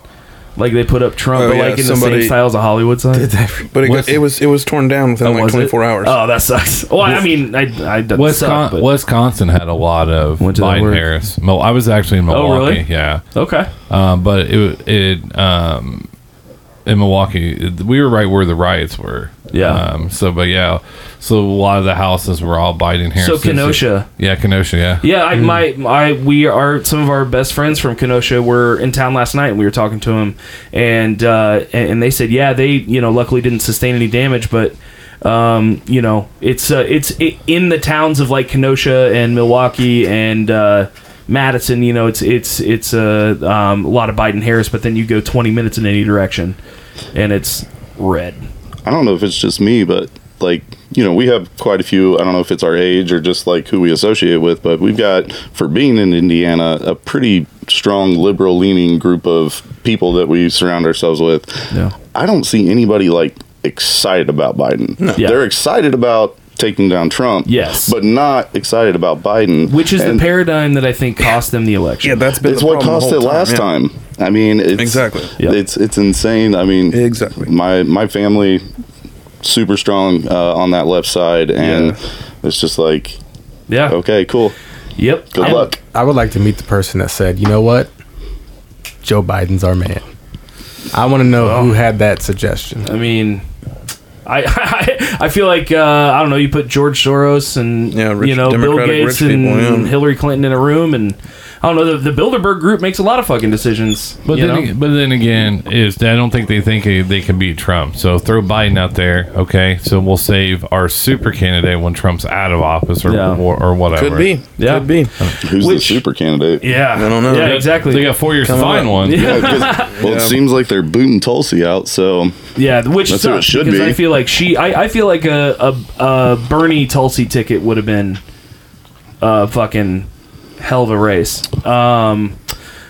Like they put up Trump, Oh, but yeah, like in the somebody- same style as a Hollywood sign. But it, got, it was it was torn down within Oh, like was it? 24 hours. Oh, that sucks. [laughs] Well, I mean, I, I Wisconsin, suck, Wisconsin had a lot of Went to that Biden. Harris. Mo- I was actually in Oh, Milwaukee. really? Yeah, okay. um, but it it um, in Milwaukee we were right where the riots were. Yeah. Um, so, but yeah, so a lot of the houses were all Biden here. So Kenosha. Yeah, Kenosha. Yeah. Yeah, I, my, I, we are some of our best friends from Kenosha were in town last night, and we were talking to them, and uh, and and they said, yeah, they, you know, luckily didn't sustain any damage, but, um, you know, it's uh, it's i in the towns of like Kenosha and Milwaukee and uh, Madison, you know, it's it's it's uh, um, a lot of Biden Harris, but then you go 20 minutes in any direction, and it's red. I don't know if it's just me, but like you know, we have quite a few. I don't know if it's our age or just like who we associate with, but we've got for being in Indiana a pretty strong liberal leaning group of people that we surround ourselves with. Yeah. I don't see anybody like excited about Biden. Yeah. They're excited about taking down Trump. Yes. but not excited about Biden, Which is And the paradigm that I think cost them the election. Yeah, that's been It's the what problem the cost it whole last yeah. time. I mean, it's, Exactly. Yep. It's it's insane. I mean, Exactly. My my family super strong uh, on that left side, and Yeah. it's just like yeah. okay, cool, Yep. good And- luck. I would like to meet the person that said, you know what? Joe Biden's our man. I want to know Oh. who had that suggestion. I mean, I [laughs] I, I feel like uh, I don't know. You put George Soros and Yeah, rich- you know Bill Gates rich and people, yeah. Hillary Clinton in a room, and I don't know. The, the Bilderberg Group makes a lot of fucking decisions. But then, ag- but then again, is I don't think they think they- they can beat Trump. So throw Biden out there, okay? So we'll save our super candidate when Trump's out of office or Yeah. or, or whatever. Could be. Yeah. Could be. Who's Which- the super candidate? yeah, I don't know. Yeah, They- exactly. They got four years to find up. one. Yeah, 'cause- well, Yeah. it seems like they're booting Tulsi out. So Yeah, which That's who it sucks should because be. I feel like she, I, I feel like a, a, a Bernie Tulsi ticket would have been a fucking hell of a race. Um,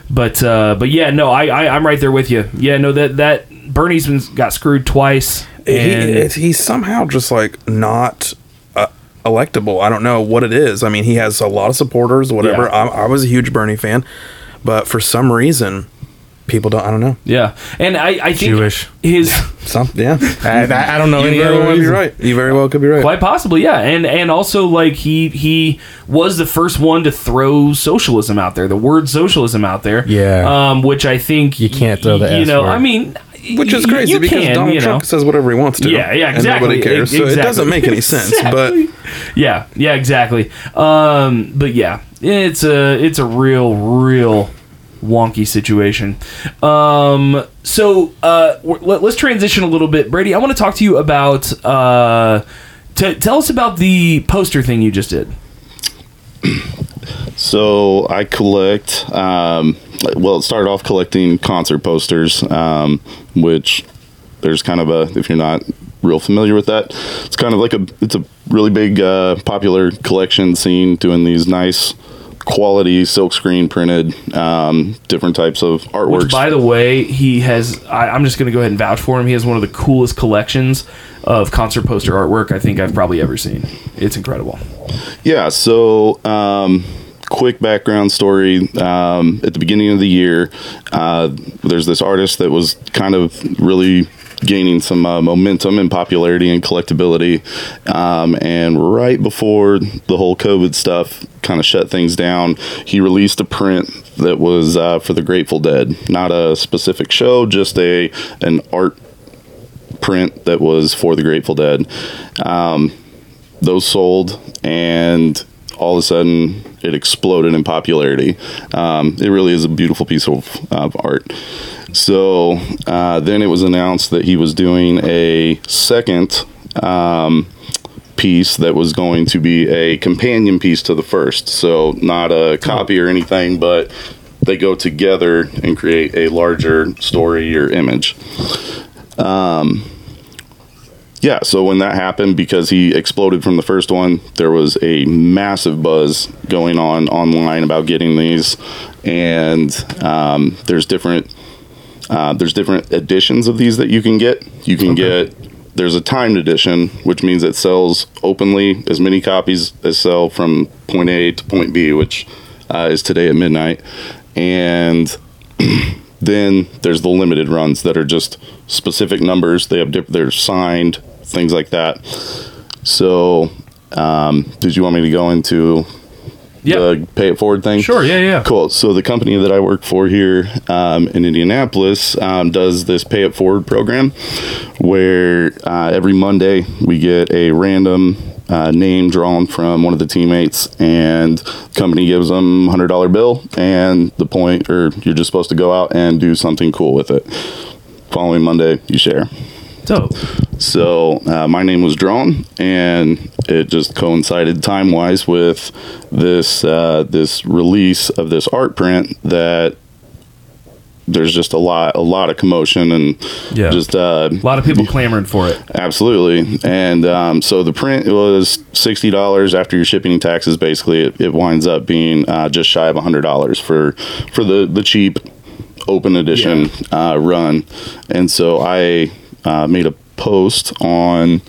but uh, but yeah, no, I, I I'm right there with you. Yeah, no, that that Bernie's been got screwed twice. He, he's somehow just like not uh, electable. I don't know what it is. I mean, he has a lot of supporters, whatever. Yeah. I, I was a huge Bernie fan, but for some reason, people don't. I don't know. yeah, and I I think Jewish. his [laughs] Some yeah. [laughs] I, I, I don't know you any very other well could be reason. right. You very well could be right. Quite possibly, yeah, and and also like he he was the first one to throw socialism out there, the word socialism out there, Yeah. um, which I think You can't throw the You S know, word. I mean, Which is y- crazy you because can, Donald you know. Trump says whatever he wants to. Yeah, yeah, And exactly. nobody cares. So it Exactly. doesn't make any [laughs] sense. Exactly. But Yeah, yeah, exactly. Um, but yeah, it's a it's a real real wonky situation. Um, so uh, let, us transition a little bit, Brady. I want to talk to you about. Uh, t- tell us about the poster thing you just did. So I collect. Um, well, it started off collecting concert posters, um, which there's kind of a if you're not real familiar with that, it's kind of like a it's a really big uh, popular collection scene doing these nice quality silkscreen printed um, different types of artworks. Which, by the way, he has. I, I'm just going to go ahead and vouch for him. He has one of the coolest collections of concert poster artwork I think I've probably ever seen. It's incredible. Yeah. So, um, quick background story. Um, at the beginning of the year, uh, there's this artist that was kind of really gaining some uh, momentum and popularity and collectability. Um, and right before the whole COVID stuff kind of shut things down, he released a print that was uh, for the Grateful Dead. Not a specific show, just a an art print that was for the Grateful Dead. Um, those sold, and all of a sudden it exploded in popularity. Um, it really is a beautiful piece of, of art. So uh, then it was announced that he was doing a second um, piece that was going to be a companion piece to the first. So not a copy or anything, but they go together and create a larger story or image. Yeah, so when that happened, because he exploded from the first one, there was a massive buzz going on online about getting these, and um, there's different uh, there's different editions of these that you can get. You can get there's a timed edition, which means it sells openly as many copies as sell from point A to point B, which uh, is today at midnight, and [clears throat] then there's the limited runs that are just specific numbers. They have diff- they're signed, things like that. So, um, did you want me to go into Yeah. the pay it forward thing? Sure. Yeah. Yeah. Cool. So the company that I work for here um, in Indianapolis um, does this pay it forward program, where uh, every Monday we get a random uh, name drawn from one of the teammates, and the company gives them a hundred dollar bill, and the point, or you're just supposed to go out and do something cool with it. Following Monday, you share. Dope. So uh, my name was drawn, and it just coincided time wise with this uh, this release of this art print that there's just a lot a lot of commotion and Yeah. just uh, A lot of people clamoring for it. Absolutely. And um, so the print was sixty dollars after your shipping and taxes. Basically, it, it winds up being uh, just shy of hundred dollars for for the the cheap open edition uh, run. And so I uh, made a post on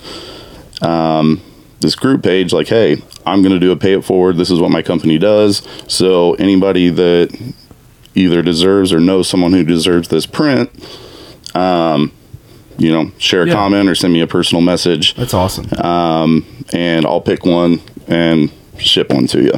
um, this group page like, hey, I'm going to do a pay it forward. This is what my company does. So anybody that either deserves or knows someone who deserves this print, um, you know, share a Yeah. comment or send me a personal message, That's awesome. and I'll pick one and ship one to you.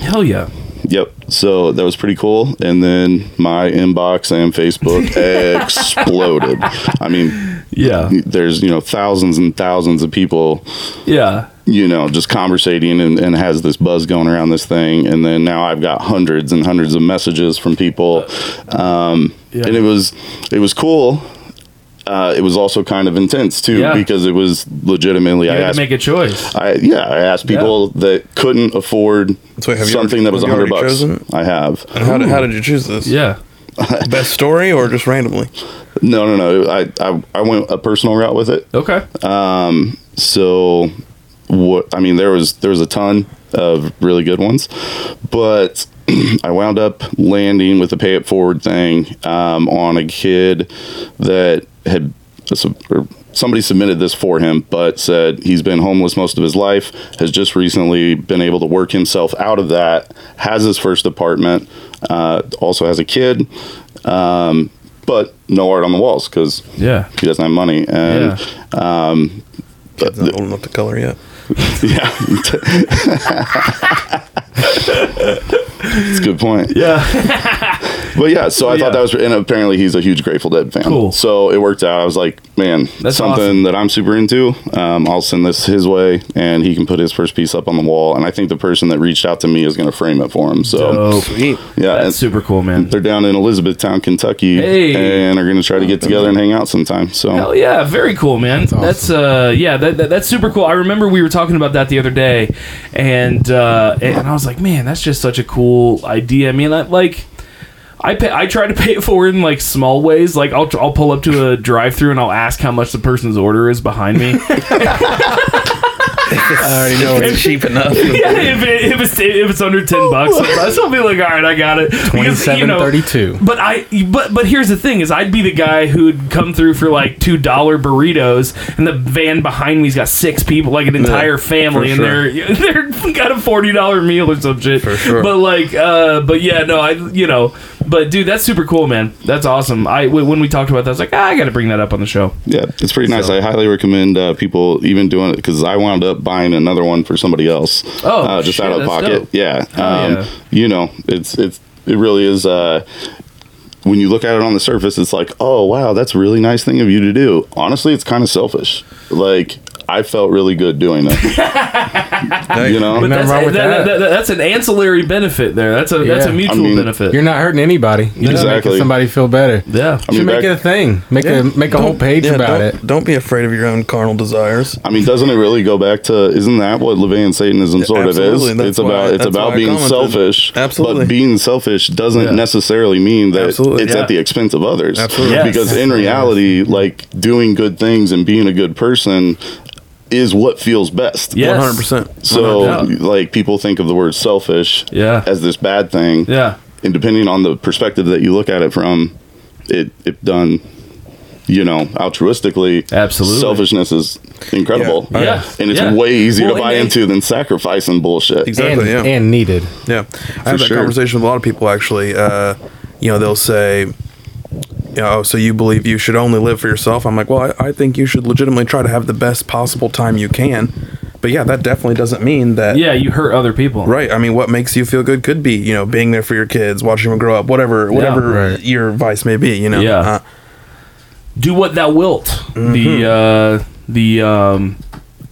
Hell yeah. Yep. So that was pretty cool. And then my inbox and Facebook [laughs] exploded. I mean, Yeah. there's, you know, thousands and thousands of people, Yeah. you know, just conversating and, and has this buzz going around this thing. And then now I've got hundreds and hundreds of messages from people. Um, Yeah. And it was, it was cool. Uh, it was also kind of intense too Yeah. because it was legitimately You I had to make a choice. I yeah, I asked people that couldn't afford So have you something already- that was a hundred bucks. chosen? I have. And how did, how did you choose this? Yeah. Best story or just randomly? No, no, no. I, I I went a personal route with it. Okay. So what I mean, there was there was a ton of really good ones, but [clears throat] I wound up landing with the pay it forward thing um, on a kid that had or somebody submitted this for him, but said he's been homeless most of his life, has just recently been able to work himself out of that, has his first apartment, uh, also has a kid, um, but no art on the walls because Yeah. he doesn't have money. And um, Kid's not old enough to color yet. [laughs] [laughs] yeah. [laughs] It's a good point. Yeah. But yeah, so I Yeah. thought that was, and apparently he's a huge Grateful Dead fan. Cool. So it worked out. I was like, man, That's something awesome. that I'm super into. Um, I'll send this his way, and he can put his first piece up on the wall. And I think the person that reached out to me is going to frame it for him. So Dope. Yeah, That's super cool, man. they're down in Elizabethtown, Kentucky, Hey. and are going to try to get together and hang out sometime. So Hell yeah, very cool, man. That's, uh, yeah, that, that, that's super cool. I remember we were talking about that the other day, and uh, and I was like, man, that's just such a cool idea. I mean, I, like. I pay, I try to pay it forward in like small ways. Like I'll I'll pull up to a drive-through and I'll ask how much the person's order is behind me. [laughs] I already know it's cheap enough. [laughs] yeah, if, it, if it's if it's under ten bucks, I'll still be like, all right, I got it. Because, you Twenty-seven know, thirty-two. But I but but here's the thing is I'd be the guy who'd come through for like two dollar burritos and the van behind me's got six people like an entire family and sure. they're [laughs] they're got a forty dollar meal or some shit. For sure. But like uh but yeah no I you know but dude that's super cool man that's awesome I w- when we talked about that I was like ah, I got to bring that up on the show. Yeah, it's pretty nice. I highly recommend uh, people even doing it because I wound up buying another one for somebody else. Oh, uh, just shit, out of pocket. dope. Yeah, um, yeah. you know, it's it's it really is. Uh, when you look at it on the surface, it's like, oh wow, that's a really nice thing of you to do. Honestly, it's kind of selfish. Like I felt really good doing it. [laughs] you know, Nothing That's, wrong with that- that. that- that's an ancillary benefit there. That's a that's a mutual I mean, benefit. You're not hurting anybody. You're just Exactly. making somebody feel better. yeah. I mean, Should make back- it a thing. Make a make a whole page Yeah, about don't, it. Don't be afraid of your own carnal desires. I mean, doesn't it really go back to? Isn't that what LaVeyan Satanism sort absolutely. of That's is? It's why- about it's about being selfish. Absolutely. But being selfish doesn't Yeah. necessarily mean that Absolutely. it's Yeah. at the expense of others. Absolutely. Yes. Because in reality, like doing good things and being a good person is what feels best. Yes. One hundred percent. So, doubt. like, people think of the word selfish Yeah. as this bad thing. Yeah. And depending on the perspective that you look at it from, it it done, you know, altruistically. Absolutely. Selfishness is incredible. Yeah. Yeah. And it's Yeah. way easier Well, to buy into than sacrificing bullshit. Exactly. and, yeah. and needed. Yeah, I have that sure. conversation with a lot of people actually. Uh, you know, they'll say, you know, "Oh, so you believe you should only live for yourself? I'm like, well, I, I think you should legitimately try to have the best possible time you can. But yeah, that definitely doesn't mean that. Yeah, you hurt other people. Right. I mean, what makes you feel good could be, you know, being there for your kids, watching them grow up, whatever, whatever right. your vice may be. You know. Yeah. Uh, do what thou wilt. Mm-hmm. The uh, the um,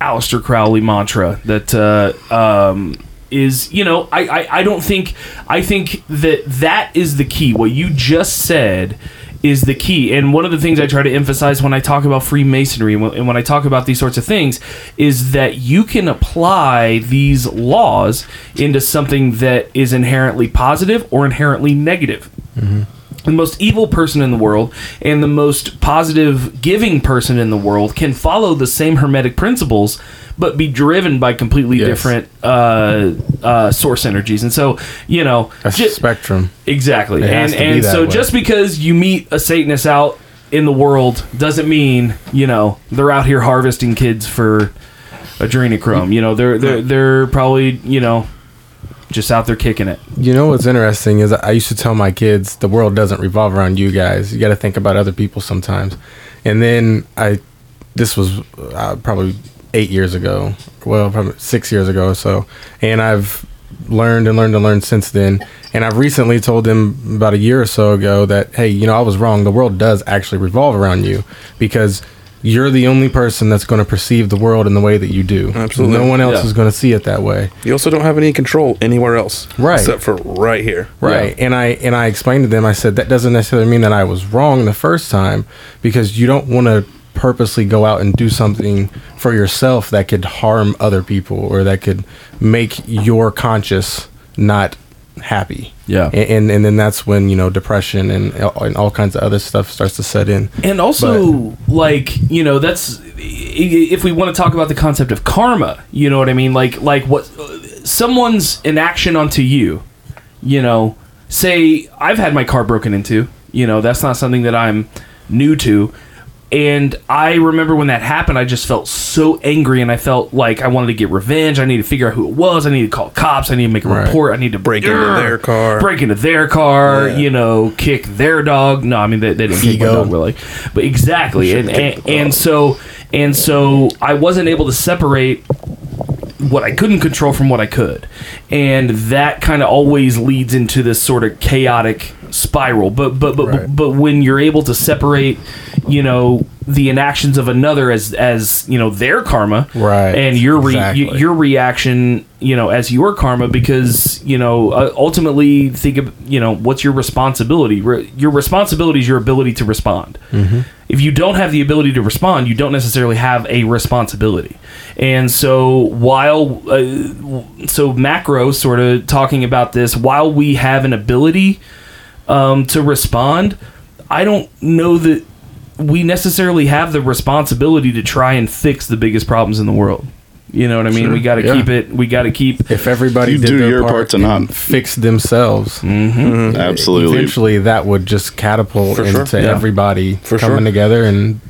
Aleister Crowley mantra that uh, um, is you know I, I I don't think I think that that is the key. What you just said is the key. And one of the things I try to emphasize when I talk about Freemasonry and when, I talk about these sorts of things is that you can apply these laws into something that is inherently positive or inherently negative mm-hmm. The most evil person in the world and the most positive giving person in the world can follow the same hermetic principles but be driven by completely Yes. different uh, uh, source energies and so you know That's ju- spectrum. exactly It and and so way. just because you meet a satanist out in the world doesn't mean you know they're out here harvesting kids for adrenochrome. You know, they're they're they're probably you know just out there kicking it. You know what's interesting is I used to tell my kids the world doesn't revolve around you guys. You got to think about other people sometimes. And then I, this was uh, probably eight years ago. Well, probably six years ago or so. And I've learned and learned and learned since then. And I've recently told them about a year or so ago that hey, you know, I was wrong. The world does actually revolve around you because you're the only person that's going to perceive the world in the way that you do. Absolutely. No one else Yeah. is going to see it that way. You also don't have any control anywhere else, Right. Except for right here. Right. And I and I explained to them I said that doesn't necessarily mean that I was wrong the first time because you don't want to purposely go out and do something for yourself that could harm other people or that could make your conscious not happy. Yeah. And and, and then that's when, you know, depression and, and all kinds of other stuff starts to set in. And also, like you know, that's if we want to talk about the concept of karma. You know what I mean? Like like what someone's inaction onto you. You know, say I've had my car broken into. You know, that's not something that I'm new to. And I remember when that happened, I just felt so angry, and I felt like I wanted to get revenge. I need to figure out who it was. I need to call cops. I need to make a Right. report. I need to Break into Urgh. their car. break into their car. Yeah. You know, kick their dog. No, I mean they, they didn't kick my Ego. dog really, but exactly. And and, and so and so I wasn't able to separate what I couldn't control from what I could. And that kind of always leads into this sort of chaotic spiral. But but but Right. but when you're able to separate, you know, the inactions of another as as, you know, their karma Right. and your re- Exactly. y- your reaction, you know, as your karma because, you know, uh, ultimately think of, you know, what's your responsibility? Re- your responsibility is your ability to respond. If you don't have the ability to respond, you don't necessarily have a responsibility. And so while uh, so macro sort of talking about this while we have an ability um, to respond, I don't know that we necessarily have the responsibility to try and fix the biggest problems in the world. You know what I mean? Sure, We got to yeah. keep it. We got to keep. If everybody You did do their your part, part to not- fix themselves, Absolutely. eventually that would just catapult For sure. into Yeah. everybody For coming sure. together and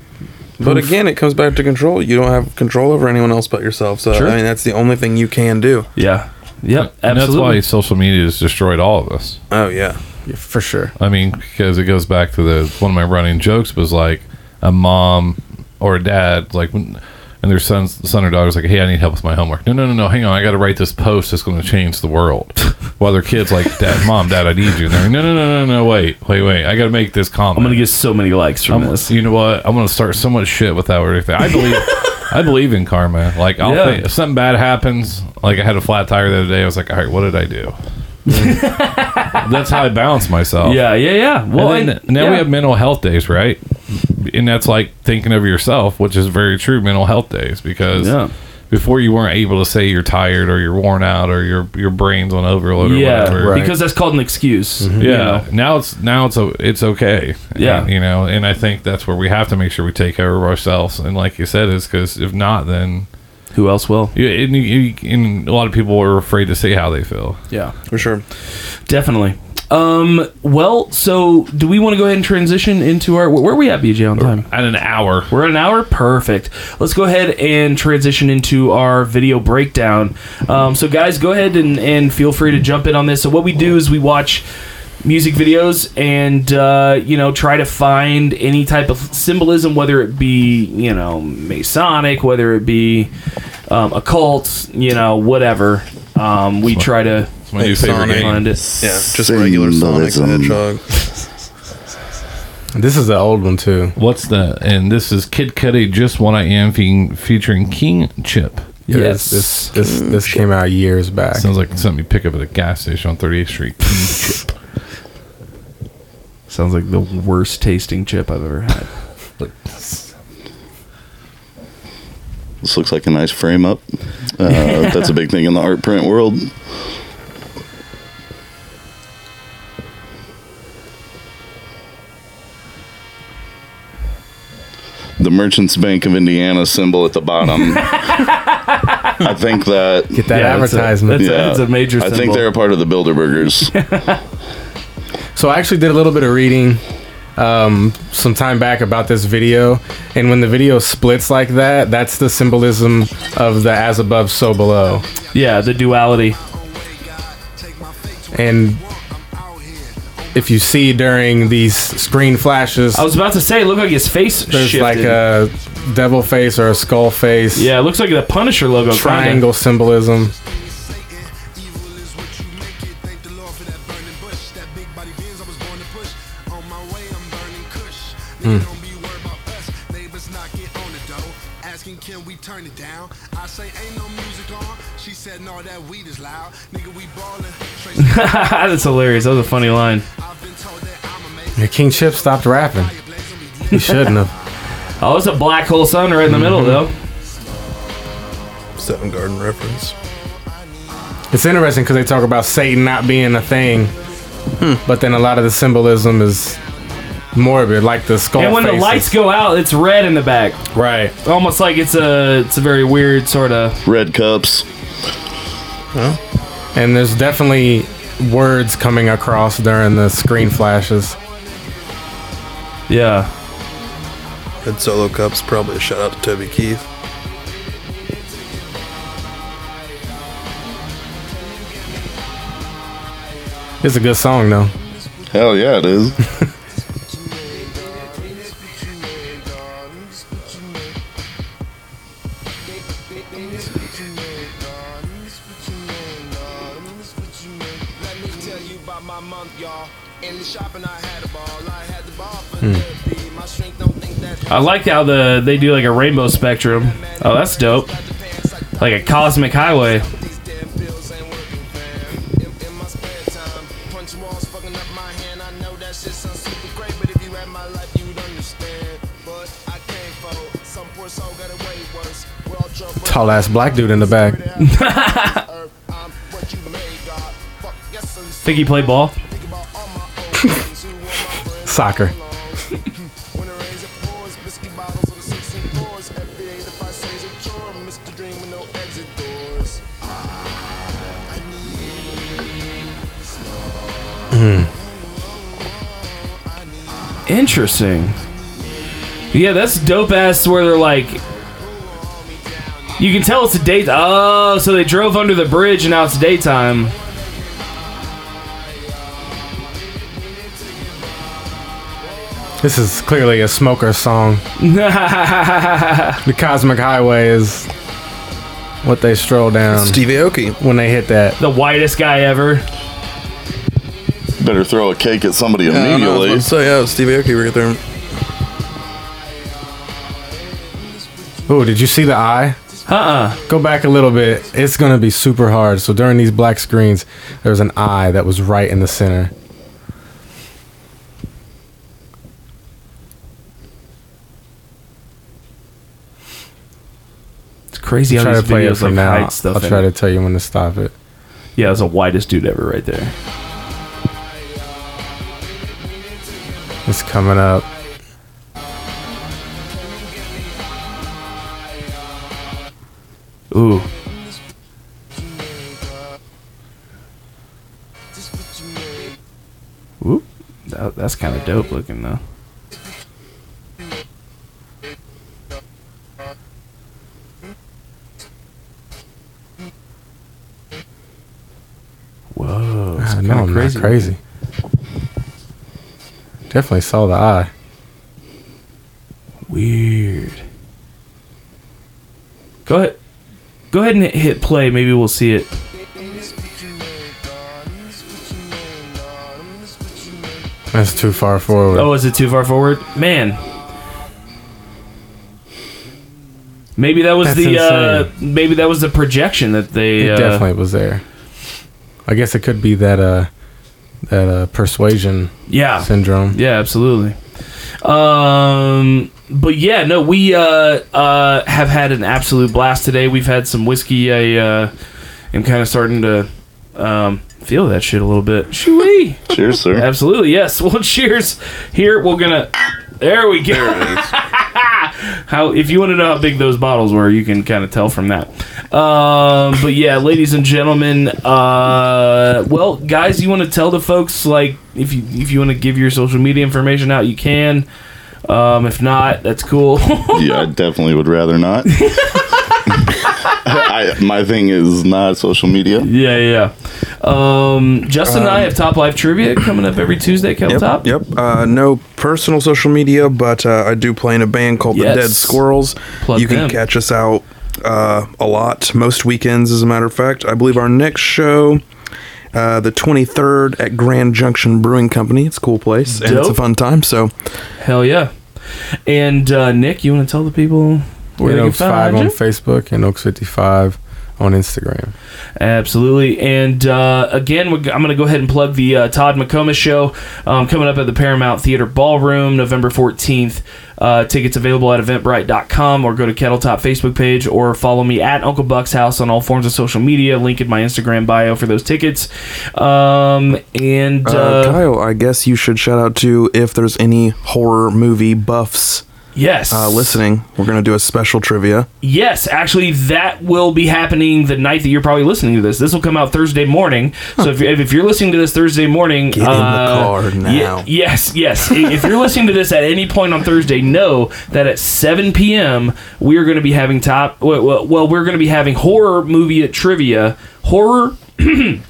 But again, it comes back to control. You don't have control over anyone else but yourself. So Sure. I mean, that's the only thing you can do. Yeah. Yep. And that's why social media has destroyed all of us. Oh yeah, for sure. I mean, because it goes back to the one of my running jokes was like a mom or a dad, like when, and their son's son or daughter was like, "Hey, I need help with my homework." No, no, no, no. Hang on, I got to write this post that's going to change the world. [laughs] While their kids like, "Dad, mom, dad, I need you." And they're like, "No, no, no, no, no. Wait, wait, wait. I got to make this comment." I'm gonna get so many likes from I'm- this. You know what? I'm gonna start so much shit without everything. I believe. [laughs] I believe in karma. Like, I'll Yeah. think if something bad happens, like I had a flat tire the other day. I was like, all right, what did I do? [laughs] That's how I balance myself. Yeah. Yeah. Yeah. Well, and then, and- now yeah. we have mental health days, right? And that's like thinking of yourself, which is very true. Mental health days because Yeah. before you weren't able to say you're tired or you're worn out or your your brain's on overload or Yeah, whatever. Right. because that's called an excuse. Mm-hmm. you Yeah. know? Now it's now it's o- it's okay. Yeah. And, you know, and I think that's where we have to make sure we take care of ourselves. And like you said, is because if not, then Who else will? you, and, you, and a lot of people are afraid to say how they feel. Yeah. for sure. Definitely. Um. Well, so do we want to go ahead and transition into our where are we at, BJ, on time? At an hour, We're at an hour. Perfect. Let's go ahead and transition into our video breakdown. Um, so, guys, go ahead and, and feel free to jump in on this. So, what we do is we watch music videos and uh, you know try to find any type of symbolism, whether it be you know Masonic, whether it be um, occult, you know whatever. Um, we try to it's my new favorite Sonic. find it. Yeah, just regular Sonic the Symbolism. Hedgehog. This is an old one too. What's the? And this is Kid Cudi, just what I am, fe- featuring King Chip. Yes. This this this, this came out years back. Sounds like something you pick up at a gas station on 38th Street. King Chip. Sounds like the worst tasting chip I've ever had. This looks like a nice frame up. Uh, [laughs] that's a big thing in the art print world. The Merchants Bank of Indiana symbol at the bottom. [laughs] I think that. Get that Yeah, it's a- advertisement. That's, a, that's a major I think they're a part of the Bilderbergers. [laughs] So I actually did a little bit of reading, um, some time back about this video, and when the video splits like that, that's the symbolism of the as above, so below. Yeah, the duality. And if you see during these screen flashes, I was about to say, look like his face there's shifted. like a devil face or a skull face, yeah, it looks like the Punisher logo. kinda. triangle symbolism. [laughs] That's hilarious. That was a funny line. I've been told that I'm amazing. Yeah, King Chip stopped rapping. He shouldn't have. [laughs] Oh, it's a black hole sun right in the mm-hmm. middle, though. Soundgarden reference. It's interesting because they talk about Satan not being a thing, hmm. but then a lot of the symbolism is morbid, like the skull. And when the lights go out, it's red in the back, right, almost like it's a it's a very weird sort of. Red cups. Huh? and there's definitely words coming across during the screen flashes. Yeah. Red Solo Cups, probably a shout out to Toby Keith. It's a good song though. Hell yeah, it is. [laughs] I like how the they do like a rainbow spectrum. Oh, that's dope. Like a cosmic highway. These damn pills ain't working, fam. In, in my spare time, punch Mm-hmm. Interesting. Yeah, that's dope ass where they're like You can tell it's a date oh, so they drove under the bridge and now it's daytime. This is clearly a smoker song. [laughs] The Cosmic Highway is what they stroll down Stevie Aoki. when they hit that. the whitest guy ever. Better throw a cake at somebody Yeah, I I was immediately. about to say, yeah, Stevie Aoki right there. Oh, did you see the eye? Uh-uh. Go back a little bit. It's gonna be super hard. So during these black screens, there's an eye that was right in the center. It's crazy I'll how try these to play videos from like now. hide stuff I'll try it. to tell you when to stop it. Yeah, it's the whitest dude ever right there. It's coming up. Ooh. Whoop. That, that's kind of dope looking though. Whoa. it's ah, kinda know I'm crazy. crazy. Definitely saw the eye. Weird. Go ahead. Go ahead and hit- play. Maybe we'll see it. That's too far forward. Oh, is it too far forward? Man. Maybe that was That's the uh, maybe that was the projection that they it uh, definitely was there. I guess it could be that uh that uh persuasion yeah syndrome. yeah absolutely. Um, but yeah, no, we uh, uh, have had an absolute blast today. We've had some whiskey. I uh, am kind of starting to um, feel that shit a little bit. Shoo-wee. Cheers, sir. Absolutely, yes. [laughs] Well, cheers. Here we're gonna. There we go. How if you want to know how big those bottles were, you can kind of tell from that. Um, but yeah, ladies and gentlemen, uh, well, guys, you want to tell the folks like if you if you want to give your social media information out, you can. Um, if not, that's cool. [laughs] yeah, I definitely would rather not. [laughs] I, my thing is not social media. yeah, yeah. Um, Justin and I have Top Life Trivia coming up every Tuesday. Kettle Yep. Top. Yep. Uh, no personal social media, but uh, I do play in a band called Yes. the Dead Squirrels. Plug you can them. catch us out uh, a lot, most weekends, as a matter of fact. I believe our next show. Uh, the 23rd at Grand Junction Brewing Company. It's a cool place and it's a Dope. fun time. So, Hell yeah. And uh, Nick, you want to tell the people where And they can Oaks Five on you? Facebook and Oaks Fifty Five on Instagram. Absolutely. And uh, again, we're, I'm going to go ahead and plug the uh, Todd McComas show um, coming up at the Paramount Theater Ballroom November 14th. Uh, tickets available at eventbrite.com or go to Kettletop Facebook page or follow me at Uncle Buck's house on all forms of social media. Link in my Instagram bio for those tickets. Um, and uh, uh, Kyle, I guess you should shout out to if there's any horror movie buffs yes, uh, listening. We're going to do a special trivia. Yes, actually, that will be happening the night that you're probably listening to this. This will come out Thursday morning. So if, if you're listening to this Thursday morning, Get in the uh, car now. yes, yes. If you're listening to this at any point on Thursday, know that at 7 p.m. we are going to be having top. Well, well, well we're going to be having horror movie trivia. Horror. [clears throat]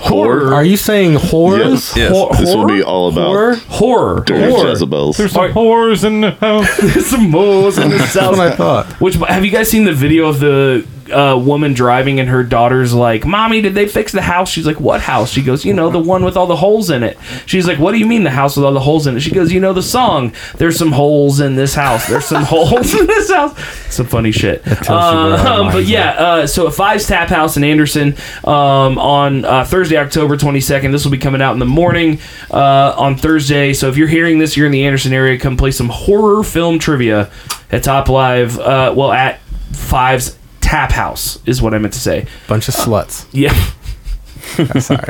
horror. Are you saying whores? Yes. Yes. Hor- This will be all about horror. Horror. dirty horror. Jezebels. [laughs] There's some whores in the house. Some moles in the That's south. what I thought. Which have you guys seen the video of the uh, woman driving and her daughter's like, "Mommy, did they fix the house?" She's like, "What house?" She goes, "You know, the one with all the holes in it." She's like, "What do you mean the house with all the holes in it?" She goes, "You know the song. There's some holes in this house. There's some [laughs] holes in this house." Some funny shit. tells you where our Um, [laughs] but yeah, uh, so at Five's Tap House in Anderson um, on uh, Thursday, October 22nd. This will be coming out in the morning uh, on Thursday. So if you're hearing this, you're in the Anderson area, come play some horror film trivia at Top Live. Uh, well, at Five's Tap House is what I meant to say. Bunch of sluts. Yeah. [laughs] Sorry. [laughs]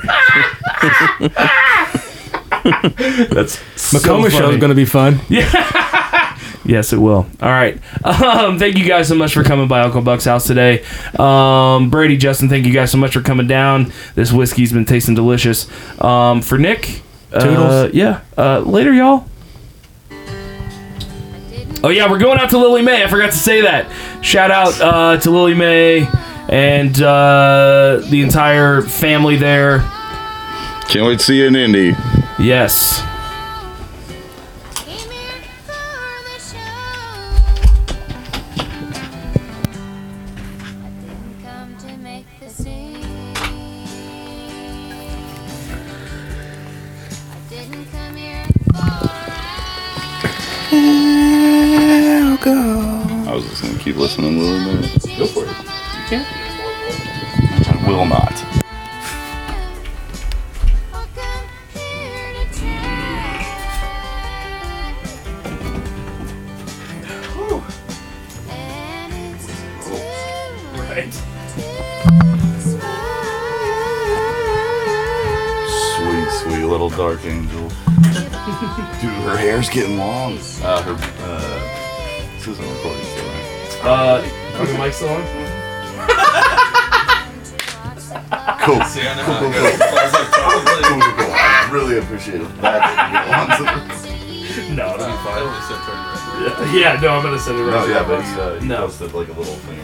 That's McComas show is going to be fun. [laughs] Yeah. Yes, it will. All right. Um, thank you guys so much for coming by Uncle Buck's house today. Um, Brady, Justin, thank you guys so much for coming down. This whiskey's been tasting delicious. Um, for Nick, uh, yeah. Uh, later, y'all. Oh yeah, we're going out to Lillie Mae. I forgot to say that. Shout out uh, to Lillie Mae and uh, the entire family there. Can't wait to see you in Indy. Yes. Was just gonna keep Lily. Go for it. You can. I will not. I'll come here to tell. And it's too Right. Sweet, sweet little dark angel. [laughs] Dude, her hair's getting long. Uh, her, uh, this isn't recording still, right? Uh, are the mic still on? Cool. See, I know cool, cool, cool. cool, cool, cool. I really appreciate it. That [laughs] No, it'll be fine. Yeah, yeah, no, I'm gonna send it right No, yeah, but he, uh, he No. posted like a little thing.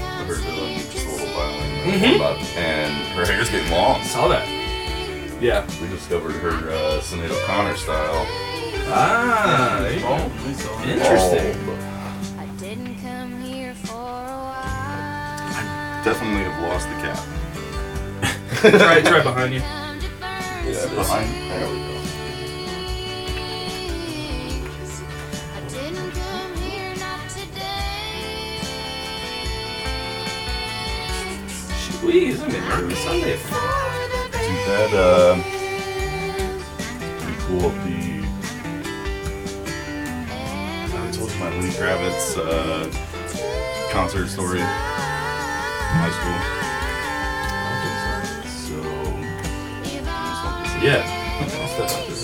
I heard it on just a little violin. Mhm. About, and her hair's getting long. Saw that. Yeah. We discovered her uh, Sinead O'Connor style. Ah, there you go. Interesting. Oh, definitely have lost the cap. try, try behind you. Come to burn Yeah, behind. There we go. space. I didn't come here not. Squeeze. I'm in nervous Sunday. Dude, that, uh, we pull the. I told you my Lee Kravitz uh, concert story in high school. So, just want to say- Yeah. I'll step out.